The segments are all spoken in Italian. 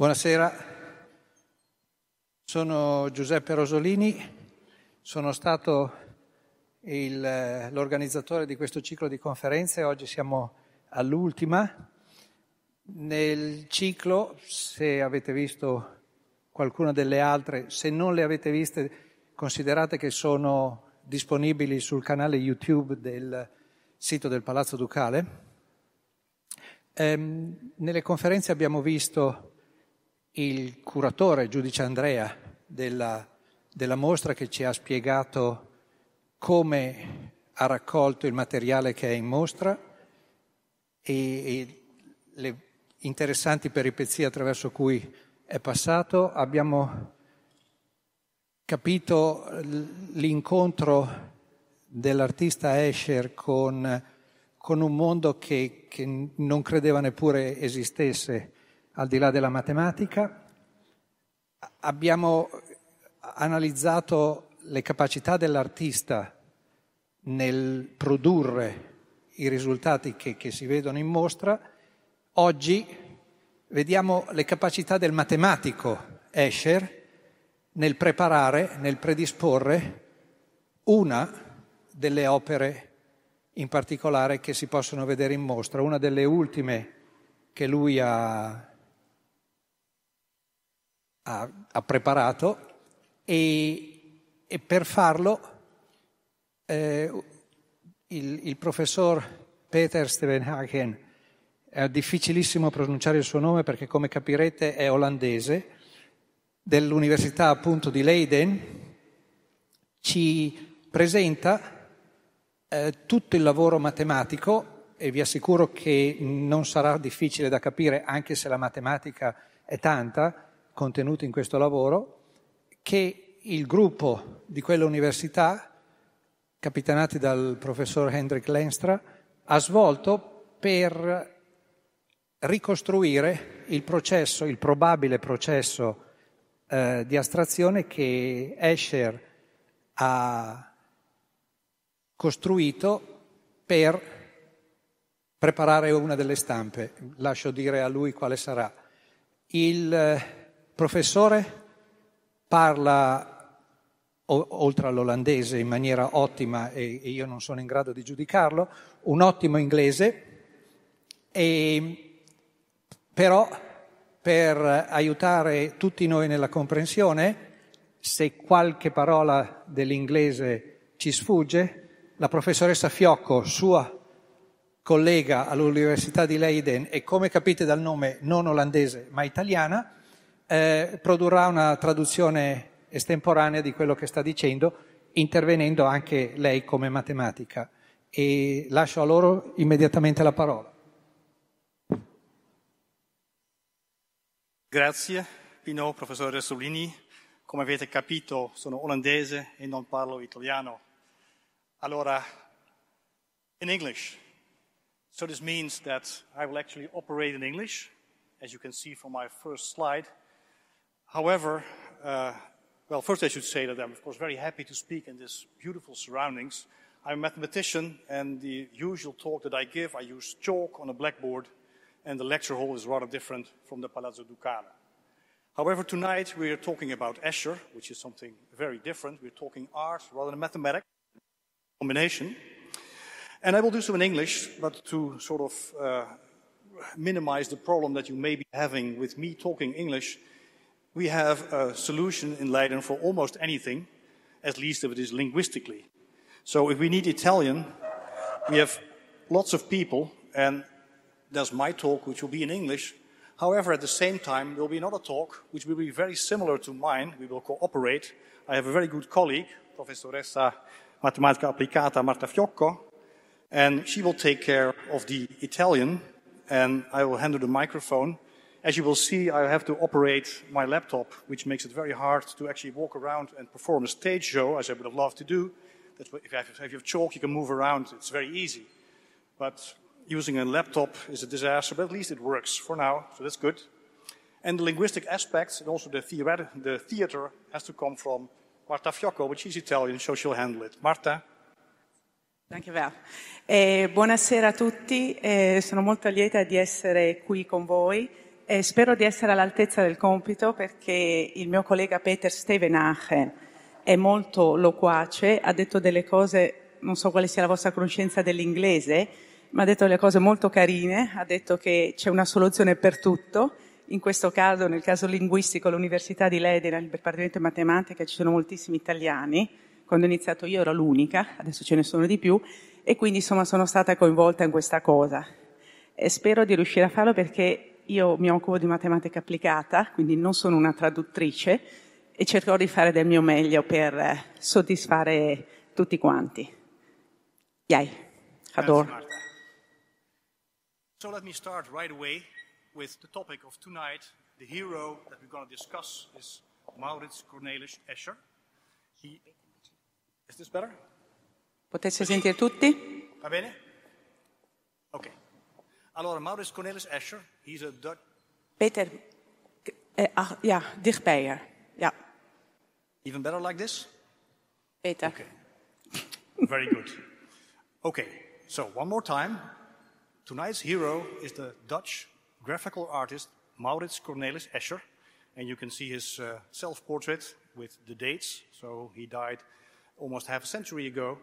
Buonasera, sono Giuseppe Rosolini, sono stato il, l'organizzatore di questo ciclo di conferenze, oggi siamo all'ultima. Nel ciclo, se avete visto qualcuna delle altre, se non le avete viste, considerate che sono disponibili sul canale YouTube del sito del Palazzo Ducale. Ehm, nelle conferenze abbiamo visto il curatore, giudice Andrea, della, della mostra che ci ha spiegato come ha raccolto il materiale che è in mostra e, e le interessanti peripezie attraverso cui è passato. Abbiamo capito l'incontro dell'artista Escher con, con un mondo che, che non credeva neppure esistesse al di là della matematica. Abbiamo analizzato le capacità dell'artista nel produrre i risultati che, che, si vedono in mostra. Oggi vediamo le capacità del matematico Escher nel preparare, nel predisporre una delle opere in particolare che si possono vedere in mostra, una delle ultime che lui ha ha, ha preparato e, e, per farlo eh, il, il, professor Peter Stevenhagen, è difficilissimo pronunciare il suo nome perché come capirete è olandese, dell'Università appunto di Leiden, ci presenta eh, tutto il lavoro matematico e vi assicuro che non sarà difficile da capire anche se la matematica è tanta, contenuti in questo lavoro, che il gruppo di quell'università, capitanati dal professor Hendrik Lenstra, ha svolto per ricostruire il processo, il probabile processo eh, di astrazione che Escher ha costruito per preparare una delle stampe. Lascio dire a lui quale sarà. Il professore parla, oltre all'olandese, in maniera ottima e io non sono in grado di giudicarlo, un ottimo inglese, e, però per aiutare tutti noi nella comprensione, se qualche parola dell'inglese ci sfugge, la professoressa Fiocco, sua collega all'Università di Leiden e come capite dal nome non olandese ma italiana, eh, produrrà una traduzione estemporanea di quello che sta dicendo, intervenendo anche lei come matematica. E lascio a loro immediatamente la parola. Grazie, Pino, professore Solini. Come avete capito, sono olandese e non parlo italiano. Allora, in English. So this means that I will actually operate in English, as you can see from my first slide. However, uh, well, first I should say that I'm, of course, very happy to speak in these beautiful surroundings. I'm a mathematician, and the usual talk that I give, I use chalk on a blackboard, and the lecture hall is rather different from the Palazzo Ducale. However, tonight we are talking about Escher, which is something very different. We're talking art rather than mathematics, combination. And I will do so in English, but to sort of uh, minimize the problem that you may be having with me talking English, we have a solution in Leiden for almost anything, at least if it is linguistically. So if we need Italian, we have lots of people, and there's my talk, which will be in English. However, at the same time, there will be another talk, which will be very similar to mine. We will cooperate. I have a very good colleague, Professoressa Matematica Applicata Marta Fiocco, and she will take care of the Italian, and I will hand her the microphone as you will see, I have to operate my laptop, which makes it very hard to actually walk around and perform a stage show, as I would have loved to do. That's what, if, you have, if you have chalk, you can move around. It's very easy. But using a laptop is a disaster, but at least it works for now, so that's good. And the linguistic aspects and also the, the theater has to come from Marta Fiocco, but she's Italian, so she'll handle it. Marta? Eh, buonasera a tutti, eh, sono molto lieta di essere qui con voi E spero di essere all'altezza del compito perché il mio collega Peter Stevenachen è molto loquace, ha detto delle cose, non so quale sia la vostra conoscenza dell'inglese, ma ha detto delle cose molto carine, ha detto che c'è una soluzione per tutto. In questo caso, nel caso linguistico, all'Università di Leiden, nel Dipartimento di Matematica, ci sono moltissimi italiani. Quando ho iniziato io ero l'unica, adesso ce ne sono di più, e quindi insomma sono stata coinvolta in questa cosa. E spero di riuscire a farlo perché io mi occupo di matematica applicata, quindi non sono una traduttrice e cercherò di fare del mio meglio per eh, soddisfare tutti quanti. Yay, adoro. So let me start right away with the topic of tonight. The hero that we're going to discuss is Maurits Cornelis Escher. He... Is this better? Potete sentire tutti? Va bene? Ok. Allora, Maurits Cornelis Escher, he's a Dutch... Peter, eh, ah, ja, dichtbij je. Ja. Even better like this? Peter. Okay. Very good. Okay, so one more time. Tonight's hero is the Dutch graphical artist Maurits Cornelis Escher. And you can see his uh, self-portrait with the dates. So he died almost half a century ago.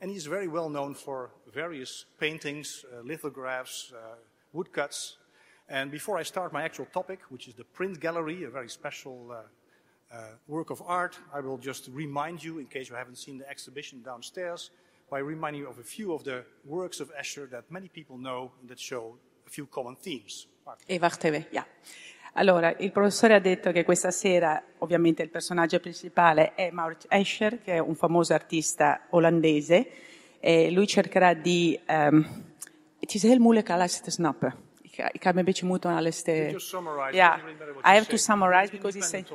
And he's very well known for various paintings, uh, lithographs, uh, woodcuts. And before I start my actual topic, which is the print gallery, a very special uh, uh, work of art, I will just remind you, in case you haven't seen the exhibition downstairs, by reminding you of a few of the works of Escher that many people know and that show a few common themes. E wacht even, ja. Allora, il professore ha detto che questa sera, ovviamente, il personaggio principale è Maurits Escher, che è un famoso artista olandese. E lui cercherà di. Um, het is heel moeilijk alles te snappen. Ik, heb een beetje moeite aan alles te. Yeah, I have to summarize because he's saying.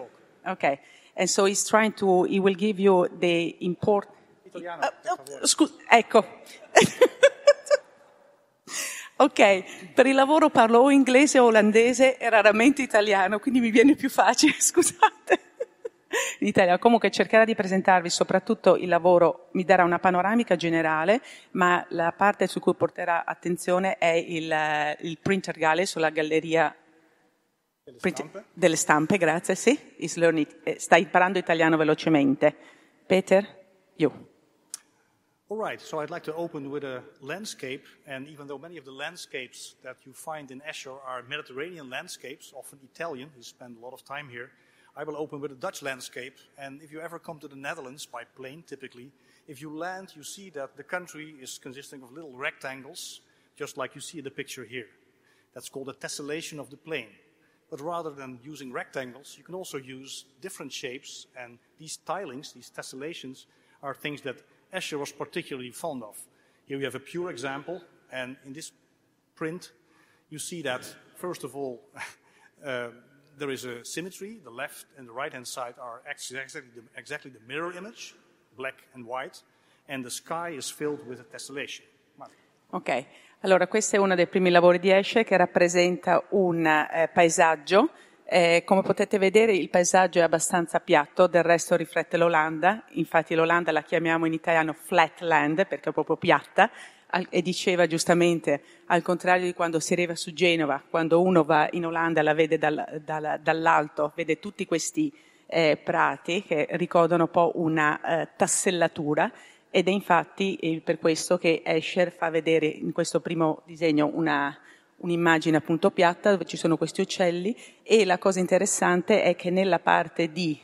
Okay, and so he's trying to. He will give you the important. Uh, uh, scusa, ecco. ok, per il lavoro parlo o inglese o olandese e raramente italiano, quindi mi viene più facile, scusate. In italiano. Comunque cercherà di presentarvi soprattutto il lavoro, mi darà una panoramica generale, ma la parte su cui porterà attenzione è il, il printer gallery sulla galleria delle stampe. delle stampe, grazie, sì. Learning- eh, sta imparando italiano velocemente. Peter, you. All right, so I'd like to open with a landscape, and even though many of the landscapes that you find in Escher are Mediterranean landscapes, often Italian, he spent a lot of time here, I will open with a Dutch landscape. And if you ever come to the Netherlands by plane, typically, if you land, you see that the country is consisting of little rectangles, just like you see in the picture here. That's called a tessellation of the plane. But rather than using rectangles, you can also use different shapes, and these tilings, these tessellations, are things that Escher was particularly fond of. Here we have a pure example, and in this print, you see that, first of all, uh, there is a symmetry. The left and the right hand side are exactly the, exactly the mirror image, black and white, and the sky is filled with a tessellation. Ok, allora questo è uno dei primi lavori di Esche che rappresenta un eh, paesaggio. Eh, come potete vedere il paesaggio è abbastanza piatto, del resto riflette l'Olanda, infatti l'Olanda la chiamiamo in italiano flatland perché è proprio piatta. E diceva giustamente, al contrario di quando si arriva su Genova, quando uno va in Olanda la vede dal- dal- dall'alto, vede tutti questi eh, prati che ricordano un po' una eh, tassellatura. Ed è infatti eh, per questo che Escher fa vedere in questo primo disegno una, un'immagine appunto piatta dove ci sono questi uccelli e la cosa interessante è che nella parte di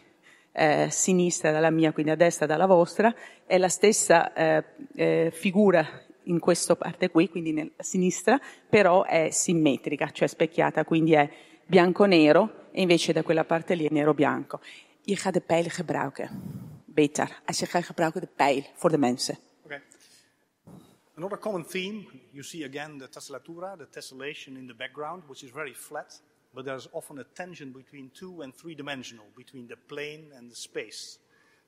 eh, sinistra dalla mia, quindi a destra dalla vostra, è la stessa eh, eh, figura in questa parte qui, quindi nella sinistra, però è simmetrica, cioè specchiata, quindi è bianco-nero e invece da quella parte lì è nero-bianco. Je gaat de pijlen gebruiken. Beter. Als je gaat gebruiken de pijl voor de mensen. Another common theme, you see again the tessellatura, the tessellation in the background, which is very flat, but there's often a tension between two and three dimensional, between the plane and the space.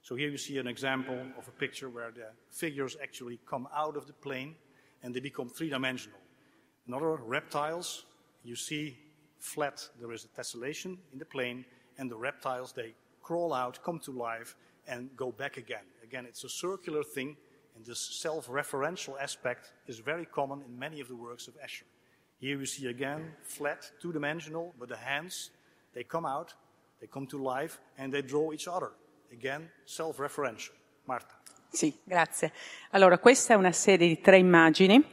So here you see an example of a picture where the figures actually come out of the plane and they become three dimensional. In other reptiles, you see flat, there is a tessellation in the plane, and the reptiles, they crawl out, come to life, and go back again. Again, it's a circular thing, and this self referential aspect is very common in many of the works of Escher. Here we see again flat, two dimensional, but the hands, they come out, they come to life, and they draw each other. Again, self referential. Marta. Sì, grazie. Allora, questa è una serie di tre immagini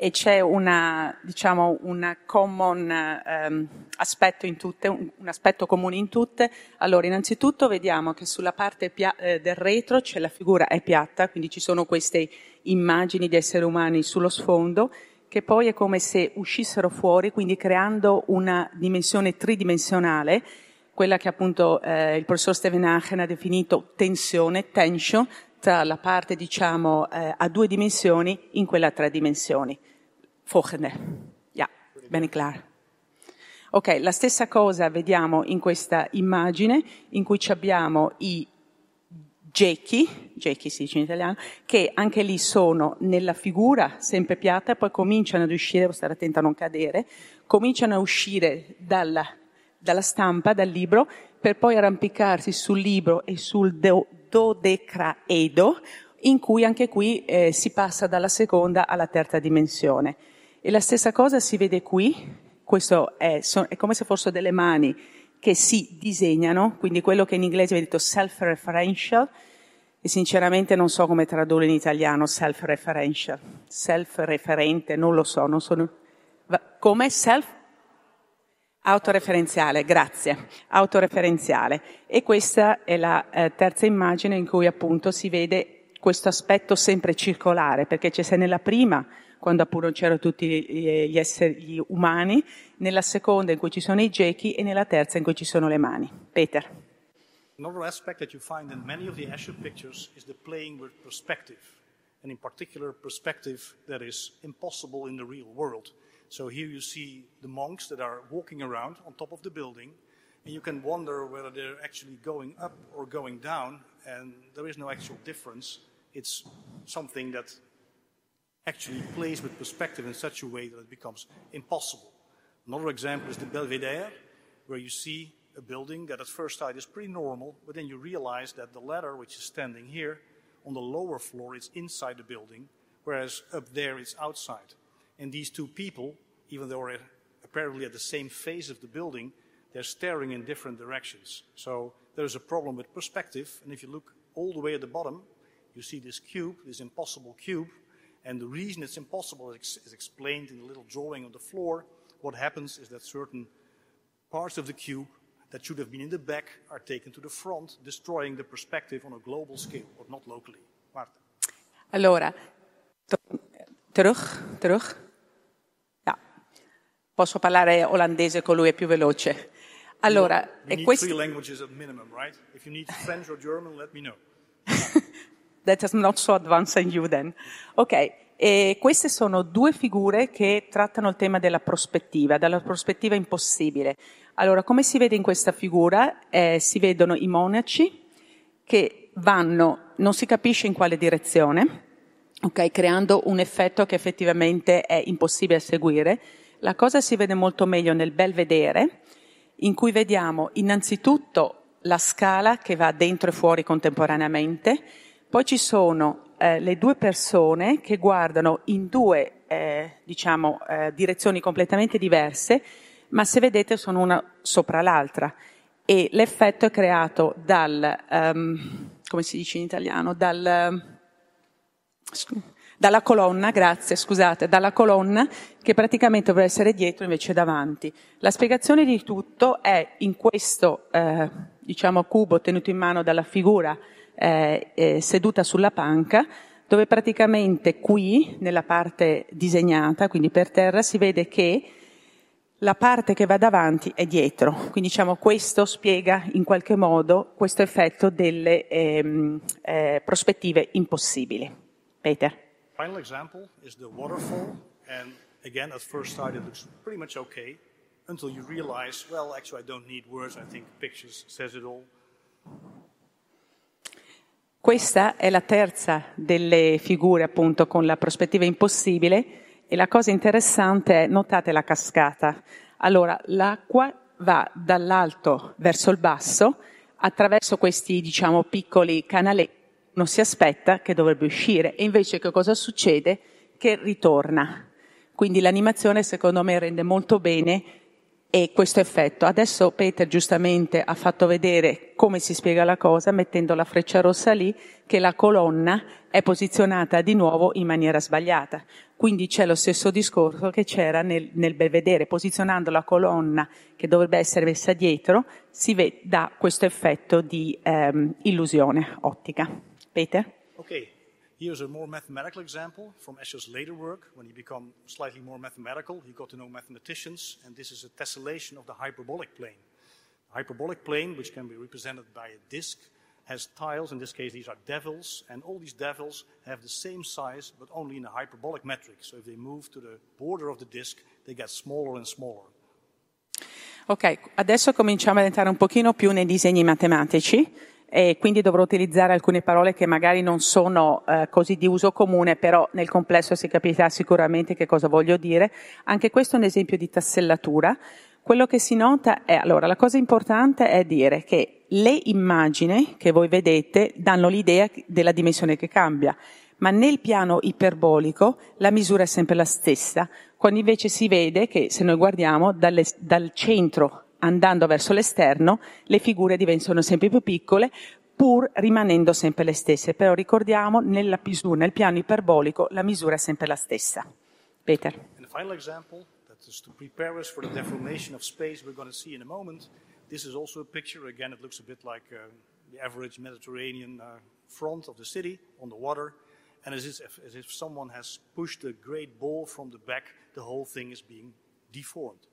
e c'è una, diciamo, un common um, aspetto in tutte, un, un, aspetto comune in tutte. Allora, innanzitutto vediamo che sulla parte pia- eh, del retro c'è la figura è piatta, quindi ci sono queste immagini di esseri umani sullo sfondo che poi è come se uscissero fuori, quindi creando una dimensione tridimensionale, quella che appunto eh, il professor Steven Aachen ha definito tensione, tension, tra la parte diciamo eh, a due dimensioni in quella a tre dimensioni. Volgende. Ja, ben ik klaar. Ok, la stessa cosa vediamo in questa immagine in cui abbiamo i gechi, gechi si dice in italiano, che anche lì sono nella figura sempre piatta poi cominciano ad uscire, devo stare attenta a non cadere, cominciano a uscire dalla, dalla stampa, dal libro, per poi arrampicarsi sul libro e sul do, dodecraedo, in cui anche qui eh, si passa dalla seconda alla terza dimensione. E la stessa cosa si vede qui, questo è, è come se fossero delle mani che si disegnano, quindi quello che in inglese viene detto self-referential, e sinceramente non so come tradurre in italiano self-referential, self-referente, non lo so, non sono... Come self? Autoreferenziale, grazie, autoreferenziale. E questa è la eh, terza immagine in cui appunto si vede questo aspetto sempre circolare, perché c'è se nella prima, quando appunto c'erano tutti gli esseri umani, nella seconda in cui ci sono i gechi e nella terza in cui ci sono le mani. Peter. Another aspect that you find in many of the Escher pictures is the playing with perspective, and in particular perspective that is impossible in the real world. So here you see the monks that are walking around on top of the building, and you can wonder whether they're actually going up or going down, and there is no actual difference. It's something that actually plays with perspective in such a way that it becomes impossible. Another example is the Belvedere, where you see a building that at first sight is pretty normal, but then you realize that the ladder, which is standing here on the lower floor, is inside the building, whereas up there it's outside. And these two people, even though they're apparently at the same phase of the building, they're staring in different directions. So there's a problem with perspective. And if you look all the way at the bottom, you see this cube, this impossible cube. And the reason it's impossible is, explained in the little drawing on the floor. What happens is that certain parts of the cube that should have been in the back are taken to the front, destroying the perspective on a global scale, but not locally. Marta. Allora, terug, terug. Posso parlare olandese con lui, è più veloce. Allora, you need questo... three languages at minimum, right? If you need French or German, let me know. That is not so advanced in you then. Ok, e queste sono due figure che trattano il tema della prospettiva, della prospettiva impossibile. Allora, come si vede in questa figura, eh, si vedono i monaci che vanno, non si capisce in quale direzione, ok, creando un effetto che effettivamente è impossibile a seguire la cosa si vede molto meglio nel bel vedere, in cui vediamo innanzitutto la scala che va dentro e fuori contemporaneamente, poi ci sono eh, le due persone che guardano in due eh, diciamo, eh, direzioni completamente diverse, ma se vedete sono una sopra l'altra e l'effetto è creato dal, um, come si dice in italiano, dal, dalla colonna, grazie, scusate, dalla colonna che praticamente dovrebbe essere dietro invece davanti. La spiegazione di tutto è in questo, eh, diciamo, cubo tenuto in mano dalla figura eh, eh, seduta sulla panca, dove praticamente qui, nella parte disegnata, quindi per terra, si vede che la parte che va davanti è dietro. Quindi diciamo questo spiega in qualche modo questo effetto delle ehm, eh, prospettive impossibili. Peter final example is the waterfall. And again, at first sight, it looks pretty much okay until you realize, well, actually, I don't need words. I think pictures says it all. Questa è la terza delle figure appunto con la prospettiva impossibile e la cosa interessante è, notate la cascata. Allora, l'acqua va dall'alto verso il basso attraverso questi, diciamo, piccoli canaletti non si aspetta che dovrebbe uscire e invece che cosa succede? Che ritorna. Quindi l'animazione secondo me rende molto bene e questo effetto. Adesso Peter giustamente ha fatto vedere come si spiega la cosa mettendo la freccia rossa lì che la colonna è posizionata di nuovo in maniera sbagliata. Quindi c'è lo stesso discorso che c'era nel, nel belvedere, posizionando la colonna che dovrebbe essere messa dietro, si vede, dà questo effetto di ehm, illusione ottica. Peter? Ok, Here's a more mathematical example from Escher's later work. When he became slightly more mathematical, he got to know mathematicians, and this is a tessellation of the hyperbolic plane. The hyperbolic plane, which can be represented by a disk, has tiles. In this case, these are devils, and all these devils have the same size, but only in a hyperbolic metric. So if they move to the border of the disk, they get smaller and smaller. Ok, adesso cominciamo ad entrare un pochino più nei disegni matematici e quindi dovrò utilizzare alcune parole che magari non sono eh, così di uso comune, però nel complesso si capirà sicuramente che cosa voglio dire. Anche questo è un esempio di tassellatura. Quello che si nota è, allora, la cosa importante è dire che le immagini che voi vedete danno l'idea della dimensione che cambia, ma nel piano iperbolico la misura è sempre la stessa, quando invece si vede che se noi guardiamo dalle, dal centro andando verso l'esterno, le figure diventano sempre più piccole, pur rimanendo sempre le stesse. Però ricordiamo, nella misura, nel piano iperbolico, la misura è sempre la stessa. Peter. Final example, that is to prepare us for the deformation of space we're going to see in a moment. This is also a picture. Again, it looks a bit like uh, the average Mediterranean uh, front of the city on the water. And as if, as if someone has pushed a great ball from the back, the whole thing is being deformed.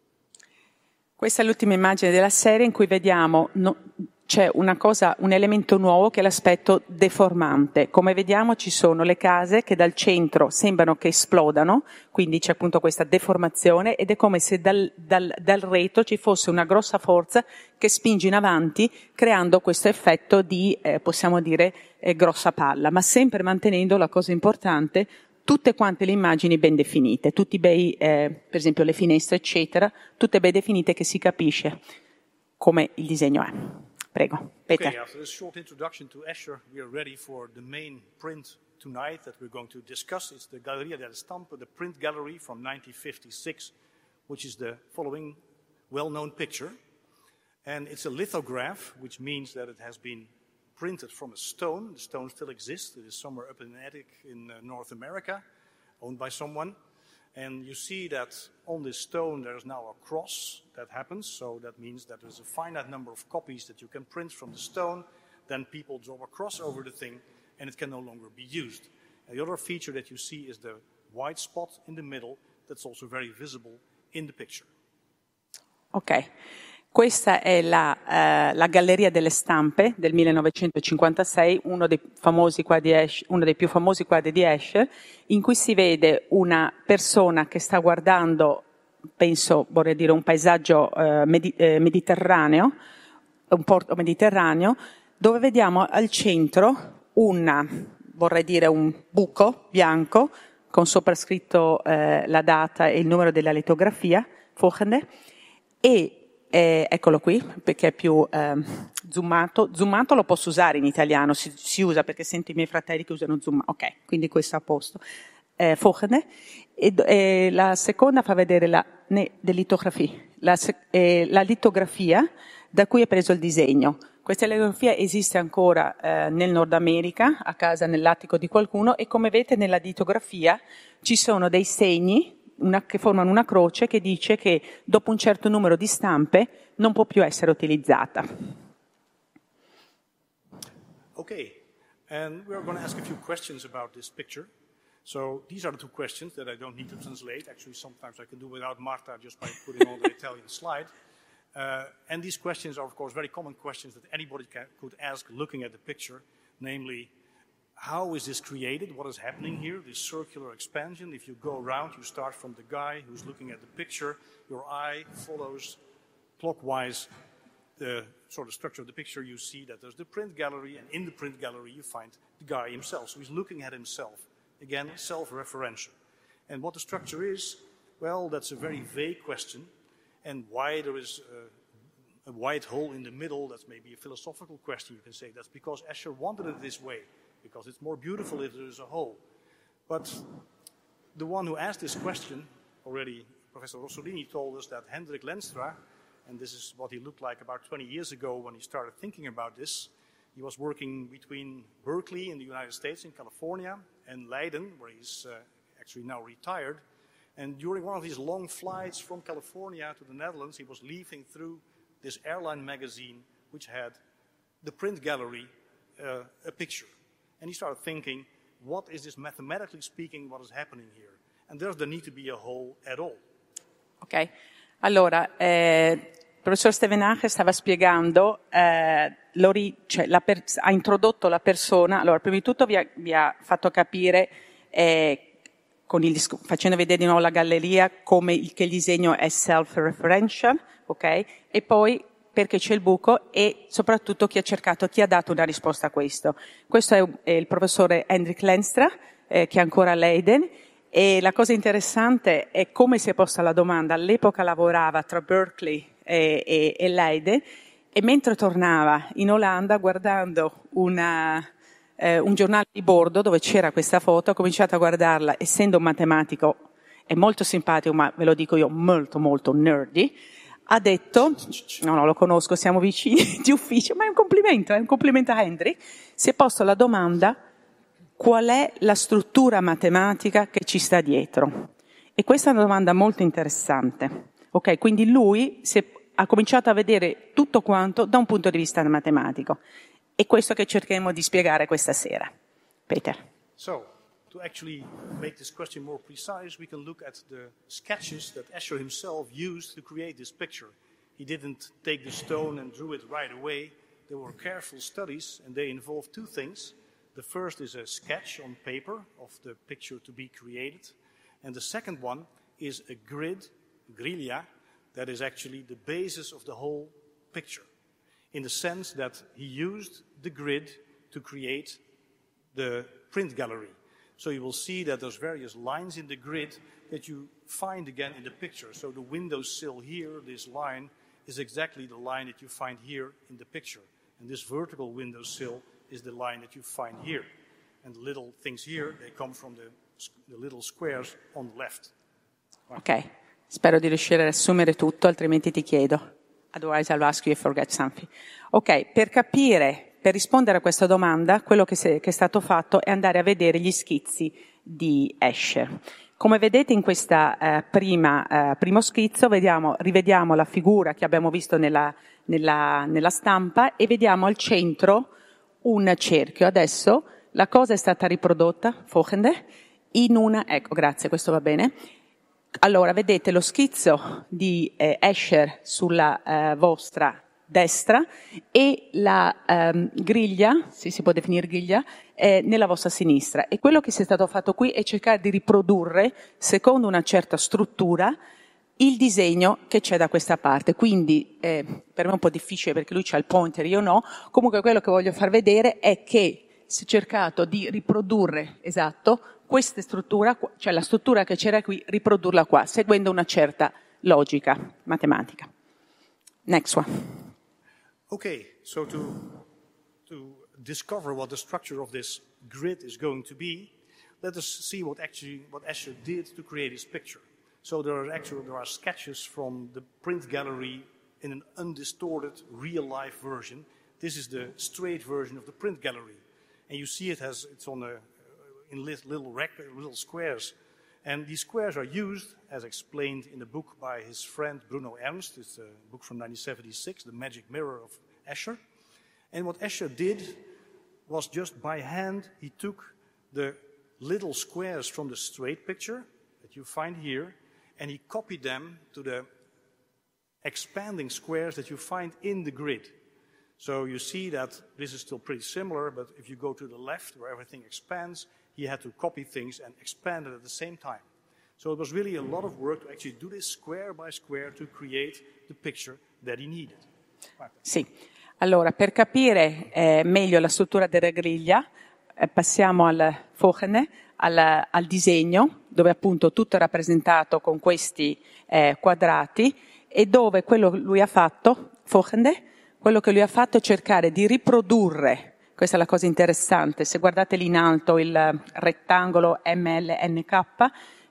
Questa è l'ultima immagine della serie in cui vediamo no, c'è una cosa, un elemento nuovo che è l'aspetto deformante. Come vediamo ci sono le case che dal centro sembrano che esplodano, quindi c'è appunto questa deformazione ed è come se dal, dal, dal retro ci fosse una grossa forza che spinge in avanti creando questo effetto di, eh, possiamo dire, eh, grossa palla, ma sempre mantenendo la cosa importante, tutte quante le immagini ben definite, tutti bei, eh, per esempio le finestre, eccetera, tutte ben definite che si capisce come il disegno è. Prego, Peter. Okay, after this short introduction to Escher, we are ready for the main print tonight that we're going to discuss. It's the Galleria delle Stampe, the print gallery from 1956, which is the following well-known picture. And it's a lithograph, which means that it has been printed from a stone. The stone still exists. It is somewhere up in an attic in uh, North America, owned by someone. And you see that on this stone there's now a cross that happens. So that means that there's a finite number of copies that you can print from the stone. Then people draw a cross over the thing and it can no longer be used. And the other feature that you see is the white spot in the middle that's also very visible in the picture. Okay. Questa è la, eh, la, Galleria delle Stampe del 1956, uno dei, Escher, uno dei, più famosi quadri di Escher, in cui si vede una persona che sta guardando, penso, vorrei dire, un paesaggio eh, medi, eh, mediterraneo, un porto mediterraneo, dove vediamo al centro una, vorrei dire, un buco bianco con sopra scritto eh, la data e il numero della litografia, Fochende, e eh, eccolo qui, perché è più eh, zoomato. Zoomato lo posso usare in italiano, si, si, usa perché sento i miei fratelli che usano zoom. Ok, quindi questo a posto. Eh, Fochene. E, e, la seconda fa vedere la, ne, la, eh, la, litografia da cui è preso il disegno. Questa litografia esiste ancora eh, nel Nord America, a casa nell'attico di qualcuno, e come vedete nella litografia ci sono dei segni una, che formano una croce che dice che dopo un certo numero di stampe non può più essere utilizzata. Okay, and we're going to ask a few questions about this picture. So these are the two questions that I don't need to translate. Actually, sometimes I can do without Marta just by putting on the Italian slide. Uh, and these questions are, of course, very common questions that anybody can, could ask looking at the picture, namely, how is this created? What is happening here? This circular expansion. If you go around, you start from the guy who's looking at the picture. Your eye follows clockwise the sort of structure of the picture. You see that there's the print gallery, and in the print gallery, you find the guy himself. So he's looking at himself. Again, self referential. And what the structure is, well, that's a very vague question. And why there is a, a white hole in the middle, that's maybe a philosophical question. You can say that's because Escher wanted it this way because it's more beautiful if there's a hole. But the one who asked this question already Professor Rossolini told us that Hendrik Lenstra, and this is what he looked like about 20 years ago when he started thinking about this. He was working between Berkeley in the United States in California and Leiden, where he's uh, actually now retired. And during one of his long flights from California to the Netherlands, he was leafing through this airline magazine, which had the print gallery, uh, a picture. And he started thinking, what is this mathematically speaking, what is happening here? And does there need to be a hole at all? Ok, allora, eh, il professor Stevenache stava spiegando, eh, cioè per, ha introdotto la persona, allora prima di tutto vi ha, vi ha fatto capire, eh, il, facendo vedere di nuovo la galleria, come il, che il disegno è self-referential, ok? E poi perché c'è il buco e soprattutto chi ha cercato, chi ha dato una risposta a questo. Questo è, il professore Hendrik Lenstra, eh, che è ancora a Leiden, e la cosa interessante è come si è posta la domanda. All'epoca lavorava tra Berkeley e, e, e Leiden e mentre tornava in Olanda guardando una, eh, un giornale di bordo dove c'era questa foto, ha cominciato a guardarla, essendo un matematico, è molto simpatico, ma ve lo dico io, molto molto nerdy, ha detto, no, no, lo conosco, siamo vicini di ufficio, ma è un complimento, è un complimento a Henry, si è posto la domanda qual è la struttura matematica che ci sta dietro? E questa è una domanda molto interessante. Ok, quindi lui è, ha cominciato a vedere tutto quanto da un punto di vista matematico. È questo che cercheremo di spiegare questa sera. Peter. So, to actually make this question more precise, we can look at the sketches that Escher himself used to create this picture. He didn't take the stone and drew it right away. There were careful studies, and they involved two things. The first is a sketch on paper of the picture to be created. And the second one is a grid, griglia, that is actually the basis of the whole picture. In the sense that he used the grid to create the print gallery. So you will see that there's various lines in the grid that you find again in the picture. So the windowsill here, this line, is exactly the line that you find here in the picture. And this vertical windowsill is the line that you find here. And the little things here, they come from the, the little squares on the left. Ok, spero di riuscire a riassumere tutto, altrimenti ti chiedo. Otherwise I'll ask you if I forget something. Ok, per capire, per rispondere a questa domanda, quello che, se, che è stato fatto è andare a vedere gli schizzi di Escher. Come vedete in questo eh, eh, primo schizzo vediamo, rivediamo la figura che abbiamo visto nella, nella, nella stampa e vediamo al centro un cerchio. Adesso la cosa è stata riprodotta, Fochende, in una, ecco, grazie, questo va bene. Allora, vedete lo schizzo di eh, Escher sulla eh, vostra destra e la ehm, griglia, se si può definire griglia, eh, nella vostra sinistra. E quello che si è stato fatto qui è cercare di riprodurre, secondo una certa struttura, il disegno che c'è da questa parte. Quindi eh, per me è un po' difficile perché lui c'ha il pointer, io no. Comunque quello che voglio far vedere è che si è cercato di riprodurre, esatto, questa struttura, cioè la struttura che c'era qui, riprodurla qua, seguendo una certa logica matematica. Next one. Okay, so to, to discover what the structure of this grid is going to be, let us see what actually what Escher did to create his picture. So there are actually there are sketches from the print gallery in an undistorted real life version. This is the straight version of the print gallery, and you see it has it's on a in little little squares, and these squares are used as explained in the book by his friend Bruno Ernst. It's a book from 1976, The Magic Mirror of Escher. And what Escher did was just by hand he took the little squares from the straight picture that you find here and he copied them to the expanding squares that you find in the grid. So you see that this is still pretty similar, but if you go to the left where everything expands, he had to copy things and expand it at the same time. So it was really a lot of work to actually do this square by square to create the picture that he needed. Sì, allora per capire eh, meglio la struttura della griglia eh, passiamo al Fochene, al, al, disegno, dove appunto tutto è rappresentato con questi eh, quadrati e dove quello che lui ha fatto, Fochende, quello che lui ha fatto è cercare di riprodurre, questa è la cosa interessante, se guardate lì in alto il rettangolo MLNK,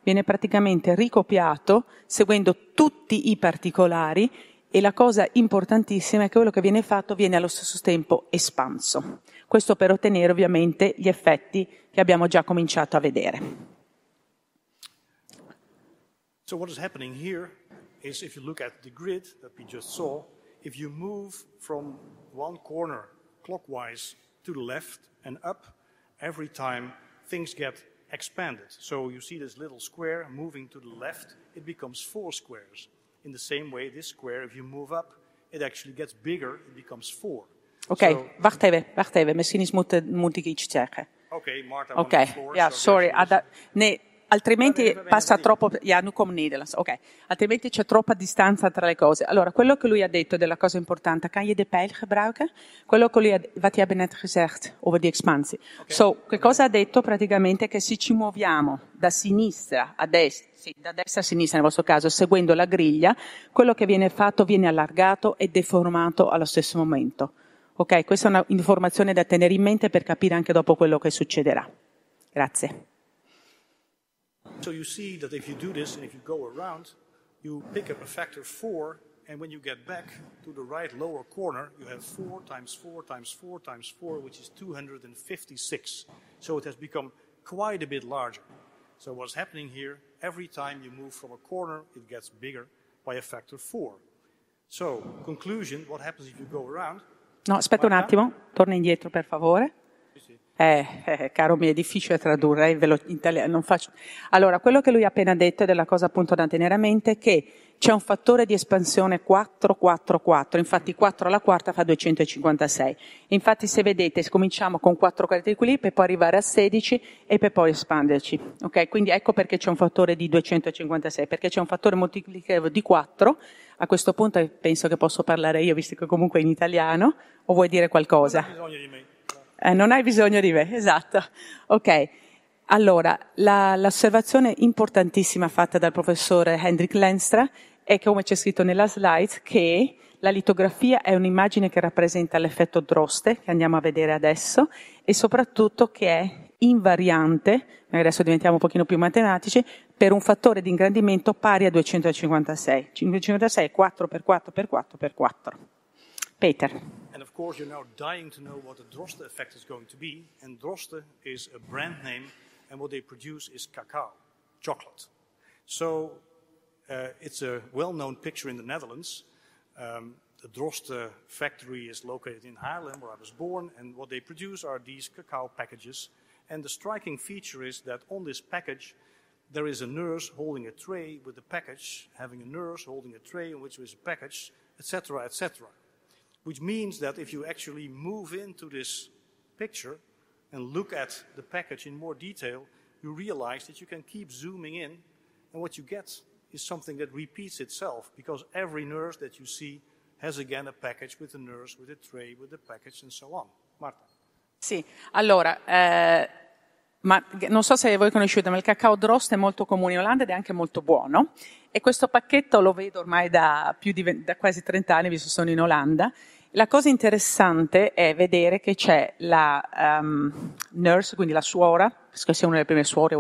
viene praticamente ricopiato seguendo tutti i particolari e la cosa importantissima è che quello che viene fatto viene allo stesso tempo espanso. Questo per ottenere ovviamente gli effetti che abbiamo già cominciato a vedere. So what is happening here is if you look at the grid that we just saw, if you move from one corner clockwise to the left and up, every time things get expanded. So you see this little square moving to the left, it becomes four squares. In the same way, this square, if you move up, it actually gets bigger, it becomes four. Oké, So- wacht even, wacht even. Misschien is moet, moet ik iets zeggen. Okay, Martha, Oké, floor, ja, so sorry. Ada- nee, altrimenti passa troppo... Ja, nu kom Nederlands. Oké, altrimenti c'è troppa distanza tra le cose. Allora, quello che lui ha detto della cosa importante, kan je de pijl gebruiken? Quello che lui ha, wat jij net gezegd over die espansie. So, che cosa ha detto praticamente? Che se ci muoviamo da sinistra a destra, sì, da destra a sinistra nel vostro caso, seguendo la griglia, quello che viene fatto viene allargato e deformato allo stesso momento. Ok, questa è un'informazione da tenere in mente per capire anche dopo quello che succederà. Grazie. So you see that if you do this and if you go around, you pick up a factor 4, and when you get back to the right lower corner, you have 4 times 4 times 4 times 4, which is 256. So it has become quite a bit larger. So what's happening here, every time you move from a corner, it gets bigger by a factor 4. So, conclusion, what happens if you go around? No, aspetta un attimo, torna indietro per favore. Eh, eh, caro mio, è difficile tradurre eh, velo- in italiano, non faccio. Allora, quello che lui ha appena detto ed è la cosa appunto da tenere a mente è che c'è un fattore di espansione 4, 4, 4, infatti 4 alla quarta fa 256. Infatti se vedete, cominciamo con 4 caratteri qui per poi arrivare a 16 e per poi espanderci. Ok? Quindi ecco perché c'è un fattore di 256, perché c'è un fattore moltiplicativo di 4. A questo punto eh, penso che posso parlare io, visto che comunque è in italiano, o vuoi dire qualcosa? Bisogna di me. Eh, non hai bisogno di me, esatto. Ok. Allora, la- l'osservazione importantissima fatta dal professore Hendrik Lenstra è come c'è scritto nella slide, che la litografia è un'immagine che rappresenta l'effetto Droste, che andiamo a vedere adesso, e soprattutto che è invariante, adesso diventiamo un pochino più matematici, per un fattore di ingrandimento pari a 256. 256 è 4 per 4 per 4 per 4. Peter. And of course, you're now dying to know what the Droste effect is going to be. And Droste is a brand name, and what they produce is cacao, chocolate. So uh, it's a well known picture in the Netherlands. Um, the Droste factory is located in Haarlem, where I was born, and what they produce are these cacao packages. And the striking feature is that on this package, there is a nurse holding a tray with the package, having a nurse holding a tray in which is a package, etc., etc which means that if you actually move into this picture and look at the package in more detail, you realize that you can keep zooming in, and what you get is something that repeats itself because every nurse that you see has again a package with a nurse, with a tray, with a package, and so on. Marta. Sì, allora, eh, ma non so se voi conosciute, ma il cacao Drost è molto comune in Olanda ed è anche molto buono. E questo pacchetto lo vedo ormai da, più di, da quasi 30 anni, visto che sono in Olanda. La cosa interessante è vedere che c'è la ehm, nurse, quindi la suora, che sia una delle prime suore,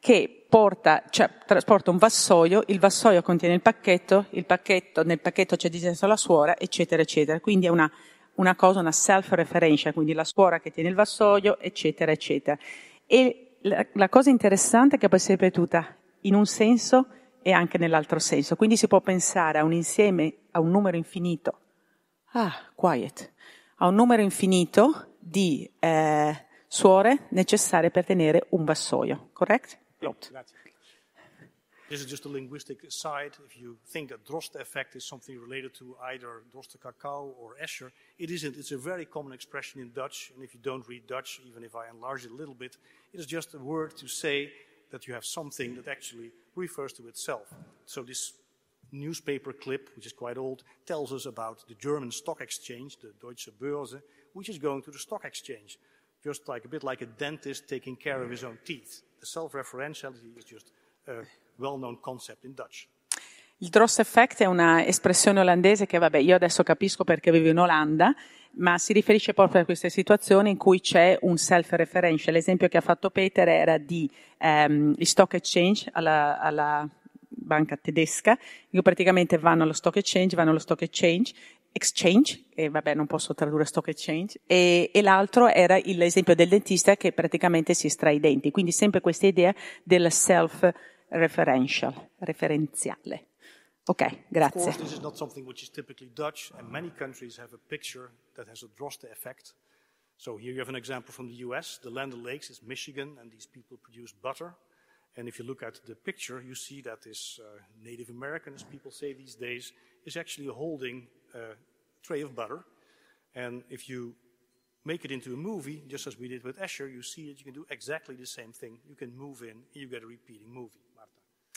che porta, cioè, trasporta un vassoio, il vassoio contiene il pacchetto, il pacchetto, nel pacchetto c'è disegnato la suora, eccetera, eccetera. Quindi è una, una cosa, una self-referential, quindi la suora che tiene il vassoio, eccetera, eccetera. E la, la cosa interessante che può essere ripetuta in un senso e anche nell'altro senso. Quindi si può pensare a un insieme, a un numero infinito Ah, quiet. Ha un numero infinito di eh, suore necessarie per tenere un vassoio, correct? Klopt. This is just a linguistic aside. If you think that Droste effect is something related to either Droste cacao or Escher, it isn't. It's a very common expression in Dutch, and if you don't read Dutch, even if I enlarge it a little bit, it is just a word to say that you have something that actually refers to itself. So this newspaper clip, which is quite old, tells us about the German stock exchange, the Deutsche Börse, which is going to the stock exchange, just like a bit like a dentist taking care of his own teeth. The self-referentiality is just a well-known concept in Dutch. Il Drost effect è una espressione olandese che, vabbè, io adesso capisco perché vivo in Olanda, ma si riferisce proprio a queste situazioni in cui c'è un self-referential. L'esempio che ha fatto Peter era di um, stock exchange alla, alla banca tedesca, cui praticamente vanno allo stock exchange, vanno allo stock exchange exchange, e vabbè non posso tradurre stock exchange, e, e l'altro era l'esempio del dentista che praticamente si estrae i denti, quindi sempre questa idea del self-referential, referenziale. Ok, grazie. Of course, this is not something which is typically Dutch, and many countries have a picture that has a Droste effect. So here you have an example from the US. The Land of Lakes is Michigan, and these people produce butter. And if you look at the picture, you see that this uh, Native American, as people say these days, is actually holding a tray of butter. And if you make it into a movie, just as we did with Escher, you see that you can do exactly the same thing. You can move in, and you get a repeating movie.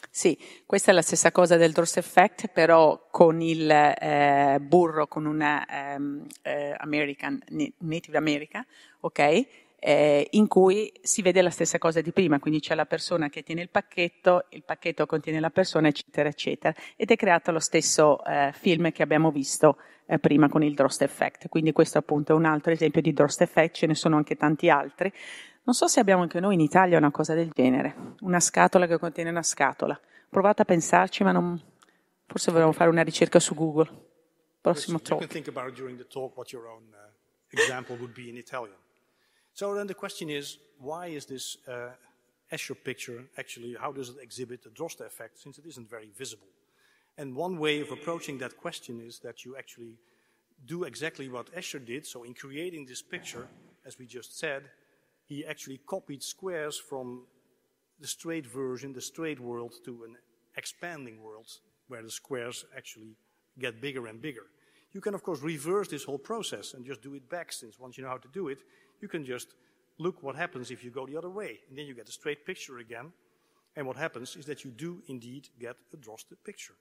Sì, questa è la stessa cosa del Dross Effect, però con il eh, burro, con una um, eh, American, Native America, ok? Eh, in cui si vede la stessa cosa di prima, quindi c'è la persona che tiene il pacchetto, il pacchetto contiene la persona, eccetera, eccetera. Ed è creato lo stesso eh, film che abbiamo visto eh, prima con il Drost Effect. Quindi questo appunto è un altro esempio di Drost Effect, ce ne sono anche tanti altri. Non so se abbiamo anche noi in Italia una cosa del genere, una scatola che contiene una scatola. Provate a pensarci, ma non... forse dovremmo fare una ricerca su Google. Prossimo yes, talk. You can think about during the talk what your own uh, example would be in Italian. So then the question is, why is this uh, Escher picture actually, how does it exhibit the Droste effect since it isn't very visible? And one way of approaching that question is that you actually do exactly what Escher did. So in creating this picture, as we just said, he actually copied squares from the straight version, the straight world, to an expanding world where the squares actually get bigger and bigger. You can, of course, reverse this whole process and just do it back, since once you know how to do it, you can just look what happens if you go the other way. And then you get a straight picture again. And what happens is that you do indeed get a drossed picture.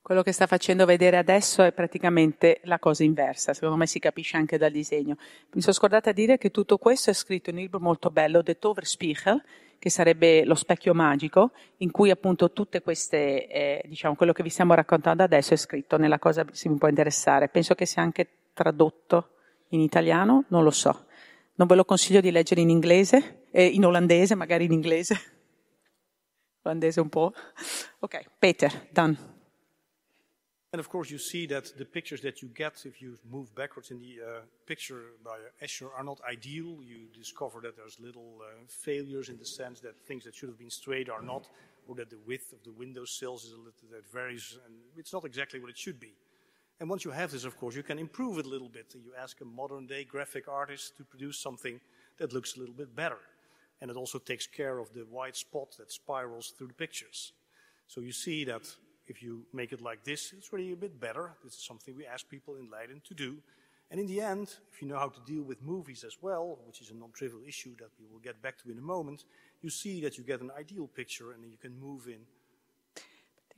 Quello che sta facendo vedere adesso è praticamente la cosa inversa, secondo me si capisce anche dal disegno. Mi sono scordata di dire che tutto questo è scritto in un libro molto bello, The Toverspiegel, che sarebbe lo specchio magico, in cui appunto tutte queste, eh, diciamo, quello che vi stiamo raccontando adesso è scritto nella cosa se mi può interessare. Penso che sia anche tradotto in italiano, non lo so. Non ve lo consiglio di leggere in inglese, eh, in olandese, magari in inglese. Olandese un po'. Ok, Peter, done. And of course, you see that the pictures that you get if you move backwards in the uh, picture by Escher are not ideal. You discover that there's little uh, failures in the sense that things that should have been straight are not, or that the width of the window sills is a little that varies, and it's not exactly what it should be. And once you have this, of course, you can improve it a little bit. You ask a modern day graphic artist to produce something that looks a little bit better. And it also takes care of the white spot that spirals through the pictures. So you see that if you make it like this, it's really a bit better. This is something we ask people in Leiden to do. And in the end, if you know how to deal with movies as well, which is a non-trivial issue that we will get back to in a moment, you see that you get an ideal picture and you can move in.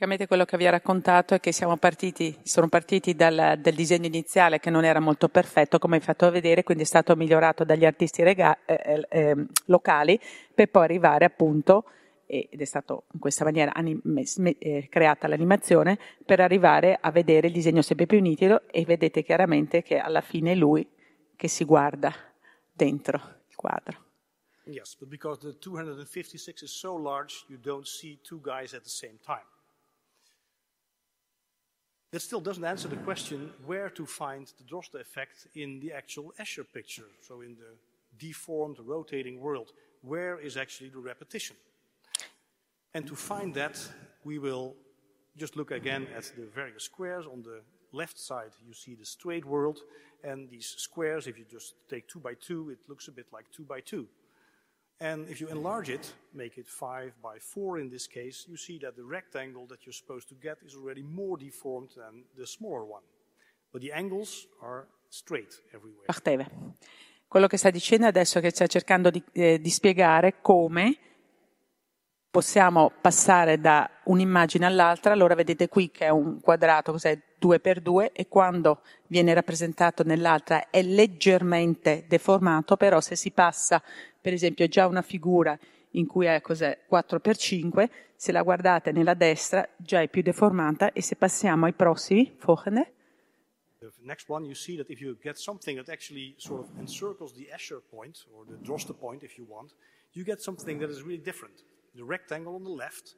Praticamente quello che vi ha raccontato è che siamo partiti, sono partiti dal, dal, disegno iniziale che non era molto perfetto, come hai fatto vedere, quindi è stato migliorato dagli artisti rega, eh, eh, ehm, locali, per poi arrivare appunto ed è stato in questa maniera anim- eh, creata l'animazione per arrivare a vedere il disegno sempre più nitido e vedete chiaramente che alla fine è lui che si guarda dentro il quadro. Yes, but because the 256 is so large, you don't see two guys at the same time. That still doesn't answer the question where to find the Droste effect in the actual Escher picture, so in the deformed, rotating world. Where is actually the repetition? And to find that, we will just look again at the various squares. On the left side, you see the straight world. And these squares, if you just take two by two, it looks a bit like two by two. And if you enlarge it, make it five by four in this case, you see that the rectangle that you're supposed to get is already more deformed than the smaller one. But the angles are straight everywhere. Quello che sta dicendo adesso è che sta cercando di, eh, di spiegare come possiamo passare da un'immagine all'altra, allora vedete qui che è un quadrato, cos'è? 2 per 2 e quando viene rappresentato nell'altra è leggermente deformato, però se si passa per esempio già una figura in cui è cos'è? 4 per 5, se la guardate nella destra già è più deformata e se passiamo ai prossimi, Fochene, The next one, you see that if you get something that actually sort of encircles the Escher point, or the Droste point if you want, you get something that is really different. The rectangle on the left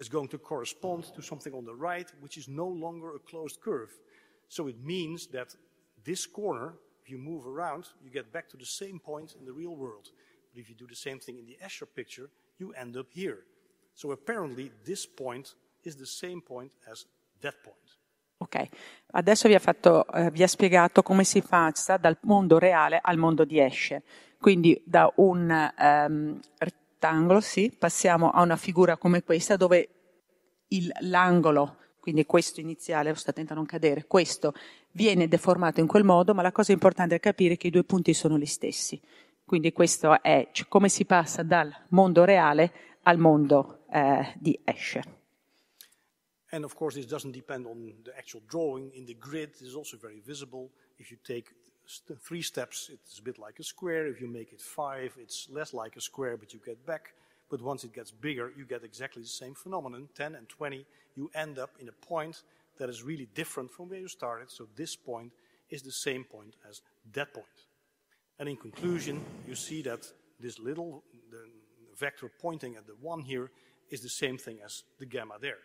is going to correspond to something on the right, which is no longer a closed curve. So it means that this corner, if you move around, you get back to the same point in the real world. But if you do the same thing in the Escher picture, you end up here. So apparently this point is the same point as that point. Ok, adesso vi ha, fatto, eh, vi ha, spiegato come si passa dal mondo reale al mondo di Escher. Quindi da un um, rettangolo, sì, passiamo a una figura come questa dove il, l'angolo, quindi questo iniziale, sto attento a non cadere, questo viene deformato in quel modo, ma la cosa importante è capire che i due punti sono gli stessi. Quindi questo è cioè, come si passa dal mondo reale al mondo eh, di Escher. And of course, this doesn't depend on the actual drawing. In the grid, it is also very visible. If you take st three steps, it's a bit like a square. If you make it five, it's less like a square, but you get back. But once it gets bigger, you get exactly the same phenomenon. 10 and 20, you end up in a point that is really different from where you started. So this point is the same point as that point. And in conclusion, you see that this little vector pointing at the one here is the same thing as the gamma there.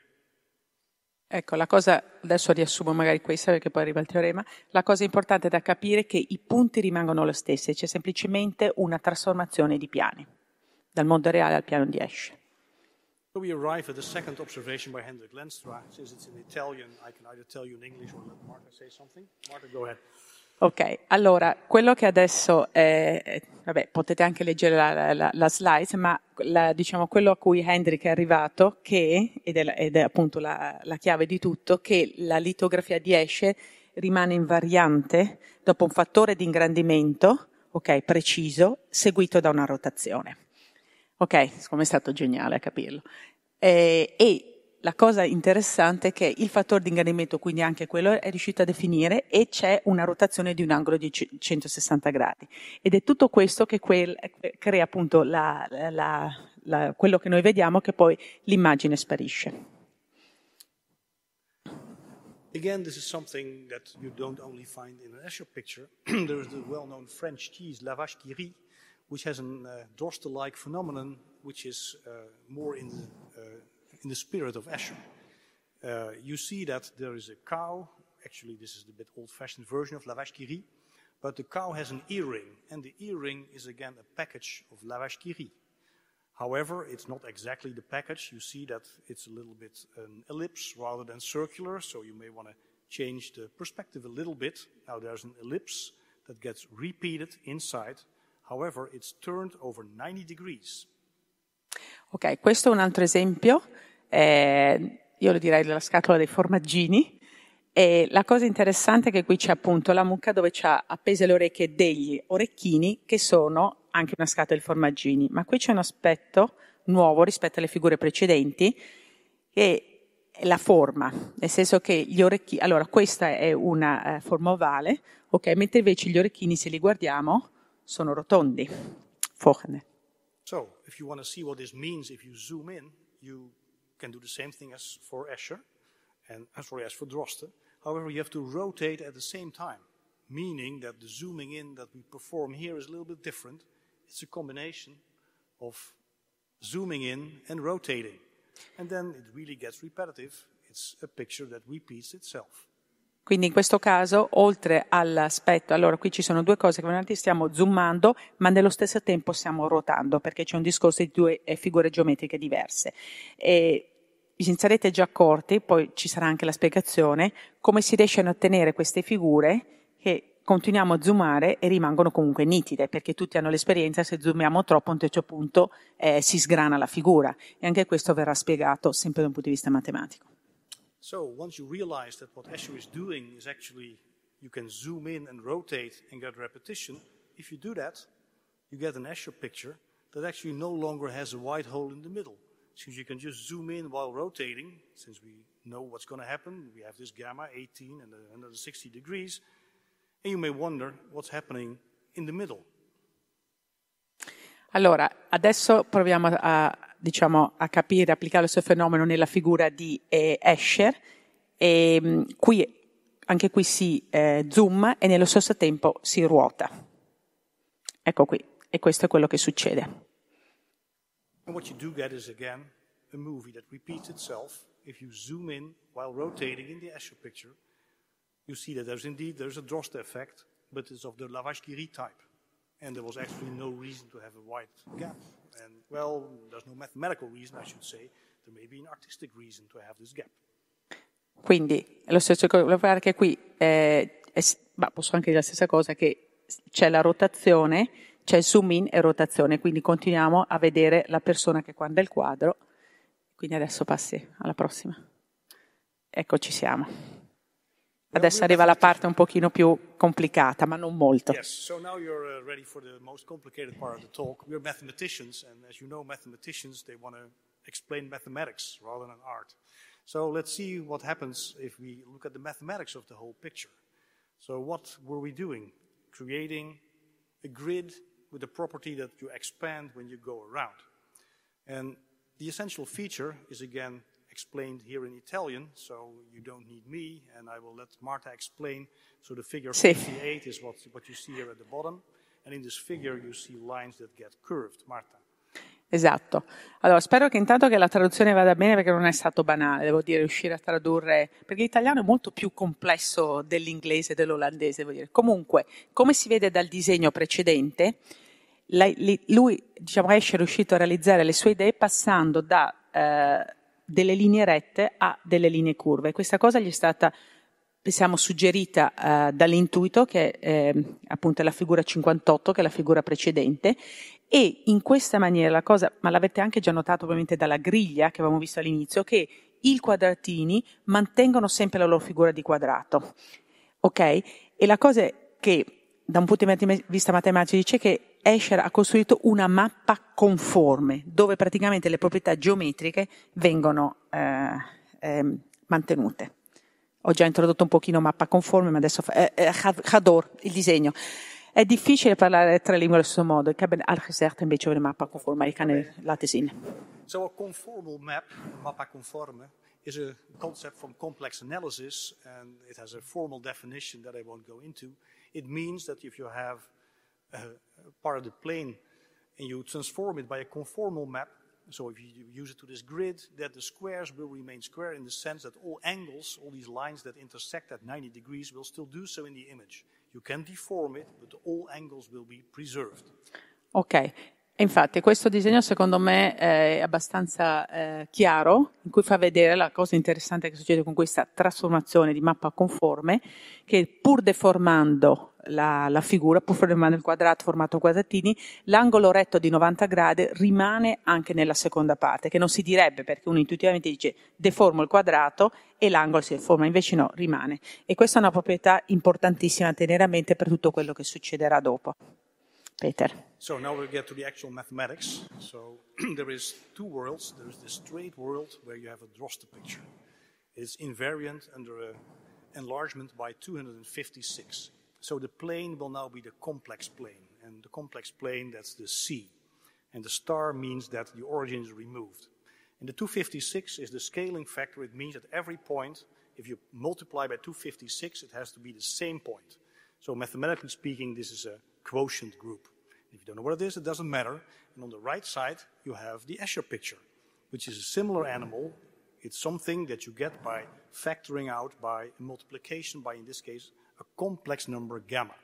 Ecco, la cosa, adesso riassumo magari questa perché poi arriva il teorema, la cosa importante da capire è che i punti rimangono lo stesso, c'è semplicemente una trasformazione di piani, dal mondo reale al piano di Esche. So we arrive at the second observation by Hendrik Lenstra. Since it's in Italian, I can either tell you in English or let Marta say something. Marta, go ahead. Ok, allora quello che adesso è, vabbè, potete anche leggere la, la, la slide, ma la, diciamo quello a cui Hendrik è arrivato, che, ed è, ed è appunto la, chiave di tutto, che la litografia di Esche rimane invariante dopo un fattore di ingrandimento, ok, preciso, seguito da una rotazione. Ok, come è stato geniale a capirlo. Eh, e la cosa interessante è che il fattore di ingrandimento, quindi anche quello, è riuscito a definire e c'è una rotazione di un angolo di 160 gradi. Ed è tutto questo che quel, crea appunto la, la, la, quello che noi vediamo che poi l'immagine sparisce. Again, this is something that you don't only find in an Escher picture. there is the well-known French cheese, Lavache-Curie, which has a uh, Dorster-like phenomenon, which is uh, more in the uh, in the spirit of Escher. Uh, you see that there is a cow. Actually, this is the bit old-fashioned version of Lavache Curie. But the cow has an earring, and the earring is again a package of Lavache Curie. However, it's not exactly the package. You see that it's a little bit an ellipse rather than circular, so you may want to change the perspective a little bit. Now there's an ellipse that gets repeated inside. However, it's turned over 90 degrees. Ok, questo è un altro esempio eh, io lo direi della scatola dei formaggini. E la cosa interessante è che qui c'è appunto la mucca dove c'ha appese le orecchie degli orecchini che sono anche una scatola di formaggini, ma qui c'è un aspetto nuovo rispetto alle figure precedenti che è la forma, nel senso che gli orecchini, allora questa è una uh, forma ovale, ok, mentre invece gli orecchini se li guardiamo sono rotondi. Vorne. So, if you want to see what this means if you zoom in, you can do the same thing as for Escher and as for, as for Droste. However, you have to rotate at the same time, meaning that the zooming in that we perform here is a little bit different. It's a combination of zooming in and rotating. And then it really gets repetitive. It's a picture that repeats itself. Quindi in questo caso, oltre all'aspetto, allora qui ci sono due cose che stiamo zoomando, ma nello stesso tempo stiamo ruotando, perché c'è un discorso di due eh, figure geometriche diverse. E vi sarete già accorti, poi ci sarà anche la spiegazione, come si riescono a ottenere queste figure che continuiamo a zoomare e rimangono comunque nitide, perché tutti hanno l'esperienza, se zoomiamo troppo a un certo punto eh, si sgrana la figura. E anche questo verrà spiegato sempre da un punto di vista matematico. So once you realize that what Escher is doing is actually you can zoom in and rotate and get repetition, if you do that, you get an Escher picture that actually no longer has a white hole in the middle. Since you can just zoom in while rotating, since we know what's going to happen, we have this gamma 18 and another 60 degrees, and you may wonder what's happening in the middle. Allora, adesso proviamo a, diciamo, a capire, applicare il suo fenomeno nella figura di eh, Escher. E, mh, qui anche qui si eh, zoom e nello stesso tempo si ruota. Ecco qui, e questo è quello che succede. And what you do get is again a movie that repeats itself. If you zoom in while rotating in the Escher picture, you see that there's indeed there's a Droste effect, but it's of the Lavache-Curie type. And there was actually no reason to have a wide gap. And well, there's no mathematical reason, I should say. There may be an artistic reason to have this gap. Quindi è lo stesso fare che qui, eh, è, ma posso anche dire la stessa cosa, che c'è la rotazione, c'è il zoom in e rotazione, quindi continuiamo a vedere la persona che guarda il quadro. Quindi adesso passi alla prossima. Ecco ci siamo. Adesso arriva la parte un pochino più complicata, ma non molto. Yes, so now you're uh, ready for the most complicated part of the talk. We're mathematicians, and as you know, mathematicians, they want to explain mathematics rather than art. So let's see what happens if we look at the mathematics of the whole picture. So what were we doing? Creating a grid with a property that you expand when you go around. And the essential feature is again explained here in Italian, so you don't need me, and I will let Marta explain. So the figure Sì. 58 is what, what you see here at the bottom, and in this figure you see lines that get curved. Marta. Esatto. Allora, spero che intanto che la traduzione vada bene perché non è stato banale, devo dire, riuscire a tradurre, perché l'italiano è molto più complesso dell'inglese e dell'olandese, devo dire. Comunque, come si vede dal disegno precedente, lui, diciamo, esce riuscito a realizzare le sue idee passando da eh, delle linee rette a delle linee curve. Questa cosa gli è stata siamo suggerita eh, dall'intuito, che è eh, appunto la figura 58, che è la figura precedente, e in questa maniera la cosa, ma l'avete anche già notato ovviamente dalla griglia che avevamo visto all'inizio, che i quadratini mantengono sempre la loro figura di quadrato. Ok? E la cosa è che da un punto di vista matematico dice che Escher ha costruito una mappa conforme, dove praticamente le proprietà geometriche vengono eh, eh, mantenute. Ho già introdotto un pochino mappa conforme, ma adesso fa, eh, eh, Hador, il disegno. È difficile parlare tre lingue allo stesso modo. Ik heb een uitgezegd een beetje over de mappa conforme, maar je kan het laten zien. So a conformal map, mappa conforme, is a concept from complex analysis, and it has a formal definition that I won't go into. It means that if you have part of the plane and you transform it by a conformal map, so if you use it to this grid, that the squares will remain square in the sense that all angles, all these lines that intersect at 90 degrees, will still do so in the image. You can deform it, but all angles will be preserved. Ok, infatti questo disegno secondo me è abbastanza eh, chiaro, in cui fa vedere la cosa interessante che succede con questa trasformazione di mappa conforme, che pur deformando la, la figura, pur formando il quadrato formato quadratini, l'angolo retto di 90 gradi rimane anche nella seconda parte, che non si direbbe perché uno intuitivamente dice deformo il quadrato e l'angolo si deforma, invece no, rimane. E questa è una proprietà importantissima a tenere a mente per tutto quello che succederà dopo. Peter. So now we get to the actual mathematics. So there is two worlds. There is the straight world where you have a Droste picture. It's invariant under a enlargement by 256. So the plane will now be the complex plane. And the complex plane, that's the C. And the star means that the origin is removed. And the 256 is the scaling factor. It means at every point, if you multiply by 256, it has to be the same point. So mathematically speaking, this is a quotient group. If you don't know what it is, it doesn't matter. And on the right side, you have the Escher picture, which is a similar animal. It's something that you get by factoring out by multiplication by, in this case, complex number gamma.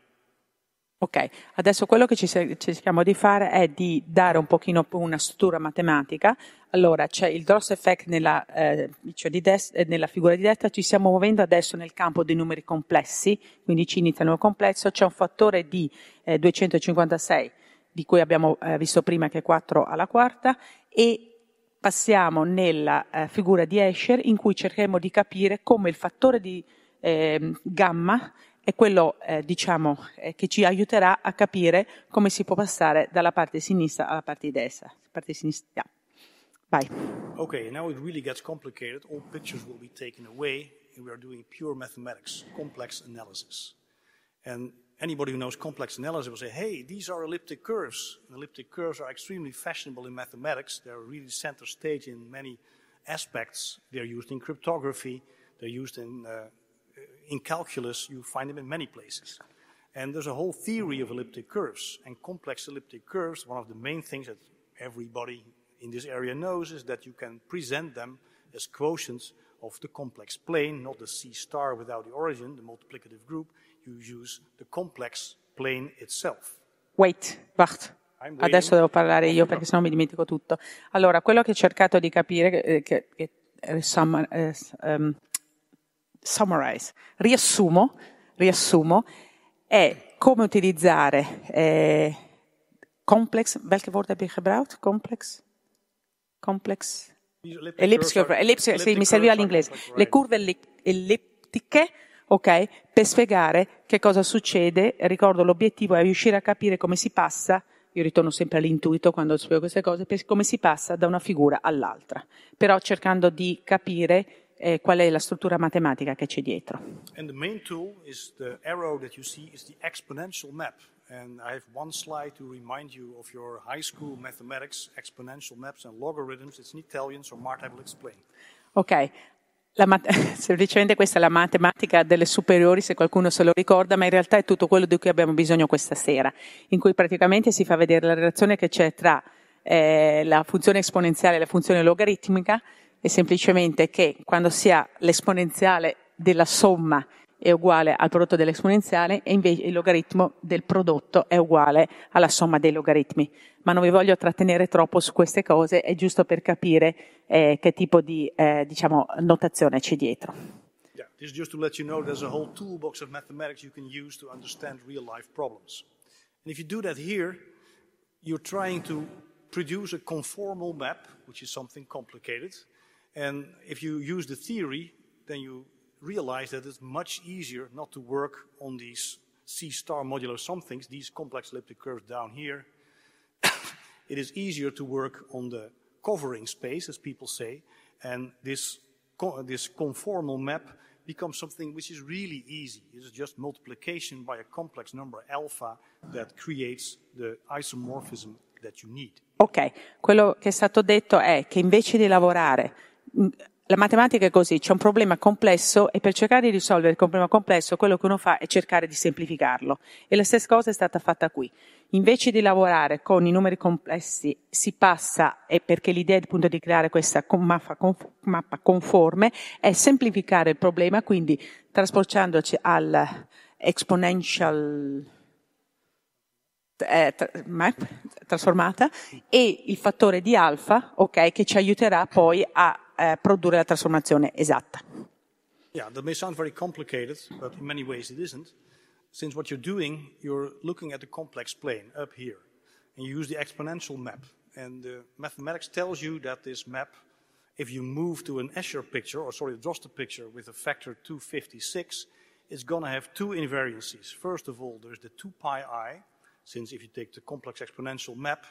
Ok, adesso quello che ci cerchiamo di fare è di dare un pochino una struttura matematica. Allora, c'è il Dross effect nella, eh, cioè di destra, nella figura di destra, ci stiamo muovendo adesso nel campo dei numeri complessi, quindi ci inizia il numero complesso, c'è un fattore di eh, 256 di cui abbiamo eh, visto prima che è 4 alla quarta e passiamo nella eh, figura di Escher in cui cercheremo di capire come il fattore di ehm, gamma è quello eh, diciamo, eh, che ci aiuterà a capire come si può passare dalla parte sinistra alla parte destra. Parte sinistra. Vai. Okay, now it really gets complicated. All pictures will be taken away, and we are doing pure mathematics, complex analysis. And anybody who knows complex analysis will say, hey, these are elliptic curves. And elliptic curves are extremely fashionable in mathematics. They're really center stage in many aspects. They're used in cryptography, they're used in uh, in calculus, you find them in many places. And there's a whole theory of elliptic curves. And complex elliptic curves, one of the main things that everybody in this area knows is that you can present them as quotients of the complex plane, not the C star without the origin, the multiplicative group. You use the complex plane itself. Wait, wacht. Adesso devo parlare io perché sennò mi dimentico tutto. Allora, quello che ho cercato di capire, eh, che, che eh, sum, eh, um, summarize, riassumo, riassumo, è come utilizzare eh, complex, welke woord heb je gebruikt? Complex? Complex? Elliptiche, elliptiche, sì, mi serviva l'inglese. Le curve ellittiche, ok, per spiegare che cosa succede. Ricordo l'obiettivo è riuscire a capire come si passa io ritorno sempre all'intuito quando spiego queste cose, come si passa da una figura all'altra, però cercando di capire eh, qual è la struttura matematica che c'è dietro. And the main tool is the arrow that you see is the exponential map. And I have one slide to remind you of your high school mathematics, exponential maps and logarithms. It's in Italian, so Marta will explain. Ok, mat- semplicemente questa è la matematica delle superiori, se qualcuno se lo ricorda, ma in realtà è tutto quello di cui abbiamo bisogno questa sera, in cui praticamente si fa vedere la relazione che c'è tra eh, la funzione esponenziale e la funzione logaritmica, e semplicemente che quando si ha l'esponenziale della somma è uguale al prodotto dell'esponenziale e invece il logaritmo del prodotto è uguale alla somma dei logaritmi. Ma non vi voglio trattenere troppo su queste cose, è giusto per capire eh, che tipo di eh, diciamo, notazione c'è dietro. Yeah, this is just to let you know there's a whole toolbox of mathematics you can use to understand real life problems. And if you do that here, you're trying to produce a conformal map, which is something complicated. And if you use the theory, then you realize that it's much easier not to work on these C star modulo somethings, these complex elliptic curves down here. it is easier to work on the covering space, as people say, and this, this conformal map becomes something which is really easy. It is just multiplication by a complex number alpha that creates the isomorphism that you need. Ok, quello che è stato detto è che invece di lavorare la matematica è così, c'è un problema complesso e per cercare di risolvere il problema complesso quello che uno fa è cercare di semplificarlo. E la stessa cosa è stata fatta qui. Invece di lavorare con i numeri complessi si passa, e perché l'idea appunto di creare questa mappa, conforme, è semplificare il problema, quindi trasportandoci al exponential eh, trasformata e il fattore di alfa, ok, che ci aiuterà poi a eh, produrre la trasformazione esatta. Yeah, that may sound very complicated, but in many ways it isn't. Since what you're doing, you're looking at the complex plane up here, and you use the exponential map. And the mathematics tells you that this map, if you move to an Escher picture, or sorry, a Droste picture with a factor 256, it's going to have two invariances. First of all, there's the 2 pi i, since if you take the complex exponential map,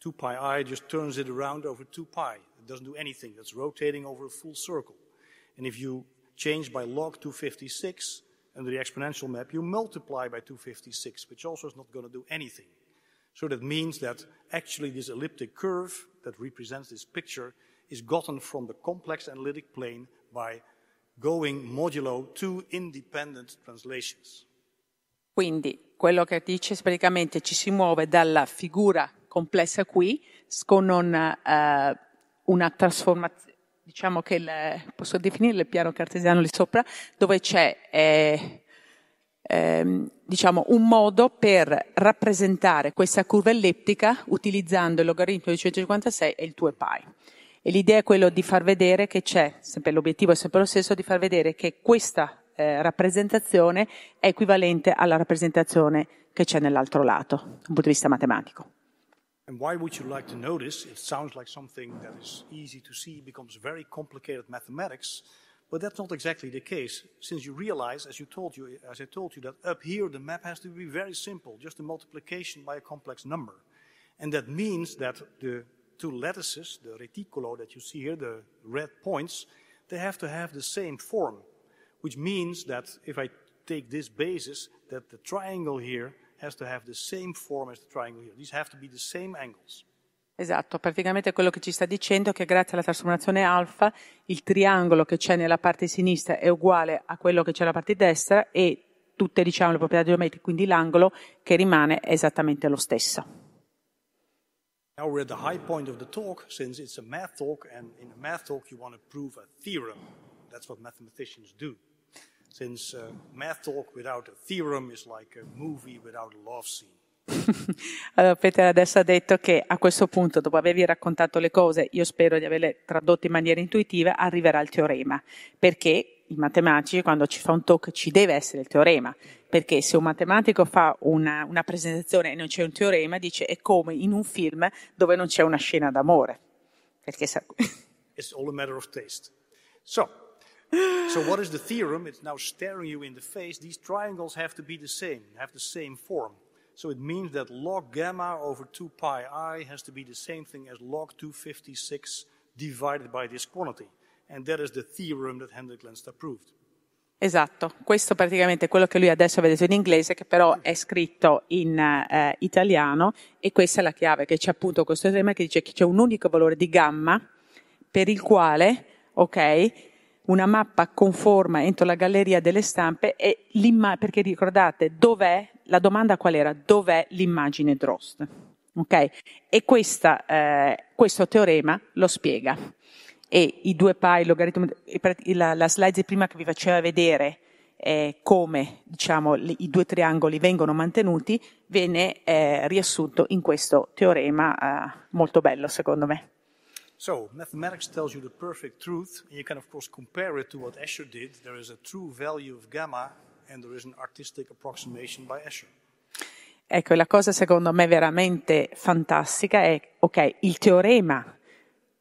2 pi i just turns it around over 2 pi. Doesn't do anything. That's rotating over a full circle. And if you change by log 256 under the exponential map, you multiply by 256, which also is not going to do anything. So that means that actually this elliptic curve that represents this picture is gotten from the complex analytic plane by going modulo two independent translations. Quindi quello che dice praticamente ci si muove dalla figura complessa qui con una, uh, una trasformazione, diciamo che il, posso definire il piano cartesiano lì sopra, dove c'è eh, eh, diciamo, un modo per rappresentare questa curva ellittica utilizzando il logaritmo di 156 e il 2 pi. E l'idea è quella di far vedere che c'è, sempre l'obiettivo è sempre lo stesso, di far vedere che questa eh, rappresentazione è equivalente alla rappresentazione che c'è nell'altro lato, dal punto di vista matematico. And why would you like to know this? It sounds like something that is easy to see becomes very complicated mathematics, but that's not exactly the case. Since you realize, as you told you, as I told you, that up here the map has to be very simple, just a multiplication by a complex number, and that means that the two lattices, the reticolo that you see here, the red points, they have to have the same form, which means that if I take this basis, that the triangle here has to have the same form as the triangle here. These have to be the same angles. Esatto, praticamente quello che ci sta dicendo è che grazie alla trasformazione alfa il triangolo che c'è nella parte sinistra è uguale a quello che c'è nella parte destra e tutte diciamo, le proprietà geometriche, quindi l'angolo che rimane è esattamente lo stesso. Now we're at the high point of the talk, since it's a math talk, and in a math talk you want to prove a theorem. That's what mathematicians do. Since uh, math talk without a theorem is like a movie without a love scene. allora, Peter adesso ha detto che a questo punto, dopo avervi raccontato le cose, io spero di averle tradotte in maniera intuitiva, arriverà il teorema. Perché i matematici, quando ci fa un talk, ci deve essere il teorema. Perché se un matematico fa una, una presentazione e non c'è un teorema, dice è come in un film dove non c'è una scena d'amore. Perché sa... It's all a matter of taste. So, so what is the theorem? It's now staring you in the face. These triangles have to be the same, have the same form. So it means that log gamma over 2 pi i has to be the same thing as log 256 divided by this quantity. And that is the theorem that Hendrik Lenstra proved. Esatto, questo praticamente è quello che lui adesso ha detto in inglese, che però è scritto in eh, italiano, e questa è la chiave, che c'è appunto questo tema che dice che c'è un unico valore di gamma per il quale, ok, una mappa conforma entro la galleria delle stampe e perché ricordate dov'è la domanda qual era? Dov'è l'immagine Drost? Ok? E questa, eh, questo teorema lo spiega. E i due pi, logaritmo, la, la slide prima che vi faceva vedere eh, come diciamo, li, i due triangoli vengono mantenuti, viene eh, riassunto in questo teorema eh, molto bello, secondo me. So, mathematics tells you the perfect truth, and you can of course compare it to what Escher did. There is a true value of gamma and there is an artistic approximation by Escher. Ecco, la cosa secondo me veramente fantastica è, ok, il teorema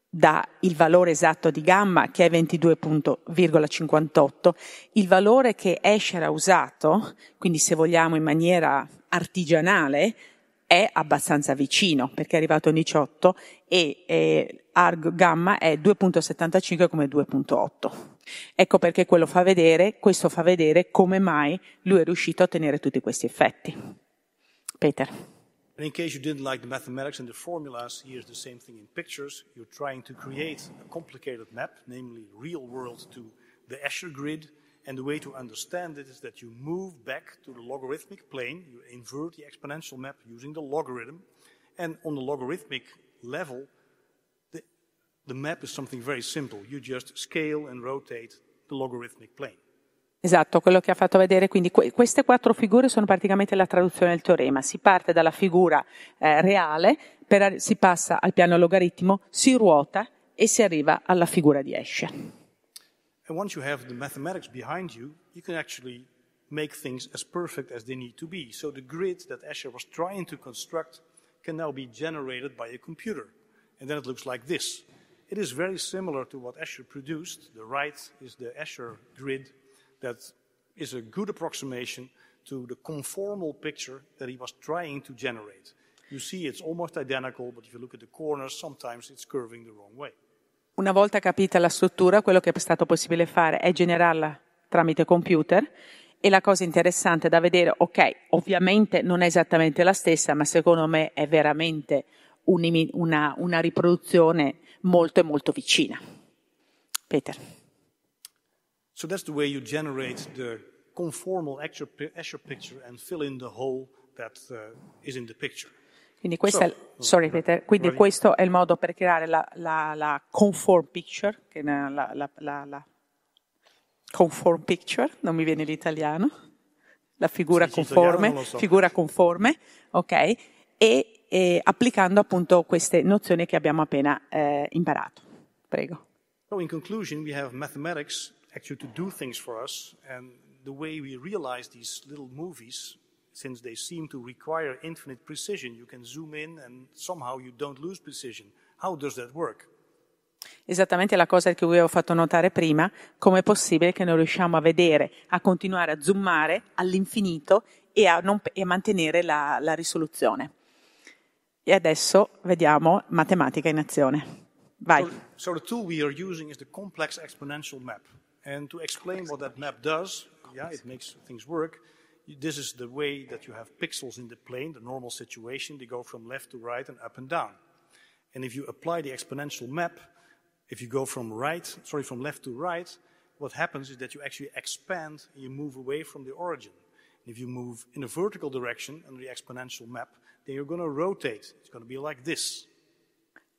dà il valore esatto di gamma che è 22,58, il valore che Escher ha usato, quindi se vogliamo in maniera artigianale, è abbastanza vicino perché è arrivato a 18 e eh, arg gamma è 2.75 come 2.8. Ecco perché quello fa vedere, questo fa vedere come mai lui è riuscito a ottenere tutti questi effetti. Peter. And in case you didn't like the mathematics and the formulas, here's the same thing in pictures. You're trying to create a complicated map, namely real world to the Escher grid. And the way to understand it is that you move back to the logarithmic plane, you invert the exponential map using the logarithm. And on the logarithmic level, The map is something very simple. You just scale and rotate the logarithmic plane. Esatto, quello che ha fatto vedere, quindi que- queste quattro figure sono praticamente la traduzione del teorema. Si parte dalla figura eh, reale, per, si passa al piano logaritmo, si ruota e si arriva alla figura di Escher. And once you have the mathematics behind you, you can actually make things as perfect as they need to be. So the grid that Escher was trying to construct can now be generated by a computer. And then it looks like this. It is very similar to what Escher produced. The right is the Escher grid that is a good approximation to the conformal picture that he was trying to generate. You see it's almost identical, but if you look at the corners, sometimes it's curving the wrong way. Una volta capita la struttura, quello che è stato possibile fare è generarla tramite computer e la cosa interessante da vedere, ok, ovviamente non è esattamente la stessa, ma secondo me è veramente una, una riproduzione molto e molto vicina. Peter. So that's the way you generate the conformal Escher picture and fill in the hole that uh, is in the picture. Quindi, so, è, sorry, Peter, quindi questo è il modo per creare la, la, la conform picture, la, la, conform picture, non mi viene l'italiano, la figura sì, conforme, so. figura conforme, ok? E e applicando appunto queste nozioni che abbiamo appena eh, imparato. Prego. So in conclusion, we have mathematics actually to do things for us, and the way we realize these little movies, since they seem to require infinite precision, you can zoom in and somehow you don't lose precision. How does that work? Esattamente la cosa che vi avevo fatto notare prima, come è possibile che non riusciamo a vedere, a continuare a zoomare all'infinito e a, non, e mantenere la, la risoluzione. E adesso vediamo matematica in azione. Vai. So, so the tool we are using is the complex exponential map. And to explain what that map does, yeah, it makes things work. This is the way that you have pixels in the plane, the normal situation. They go from left to right and up and down. And if you apply the exponential map, if you go from right, sorry, from left to right, what happens is that you actually expand and you move away from the origin. And if you move in a vertical direction under the exponential map, then you're going to rotate. It's going to be like this.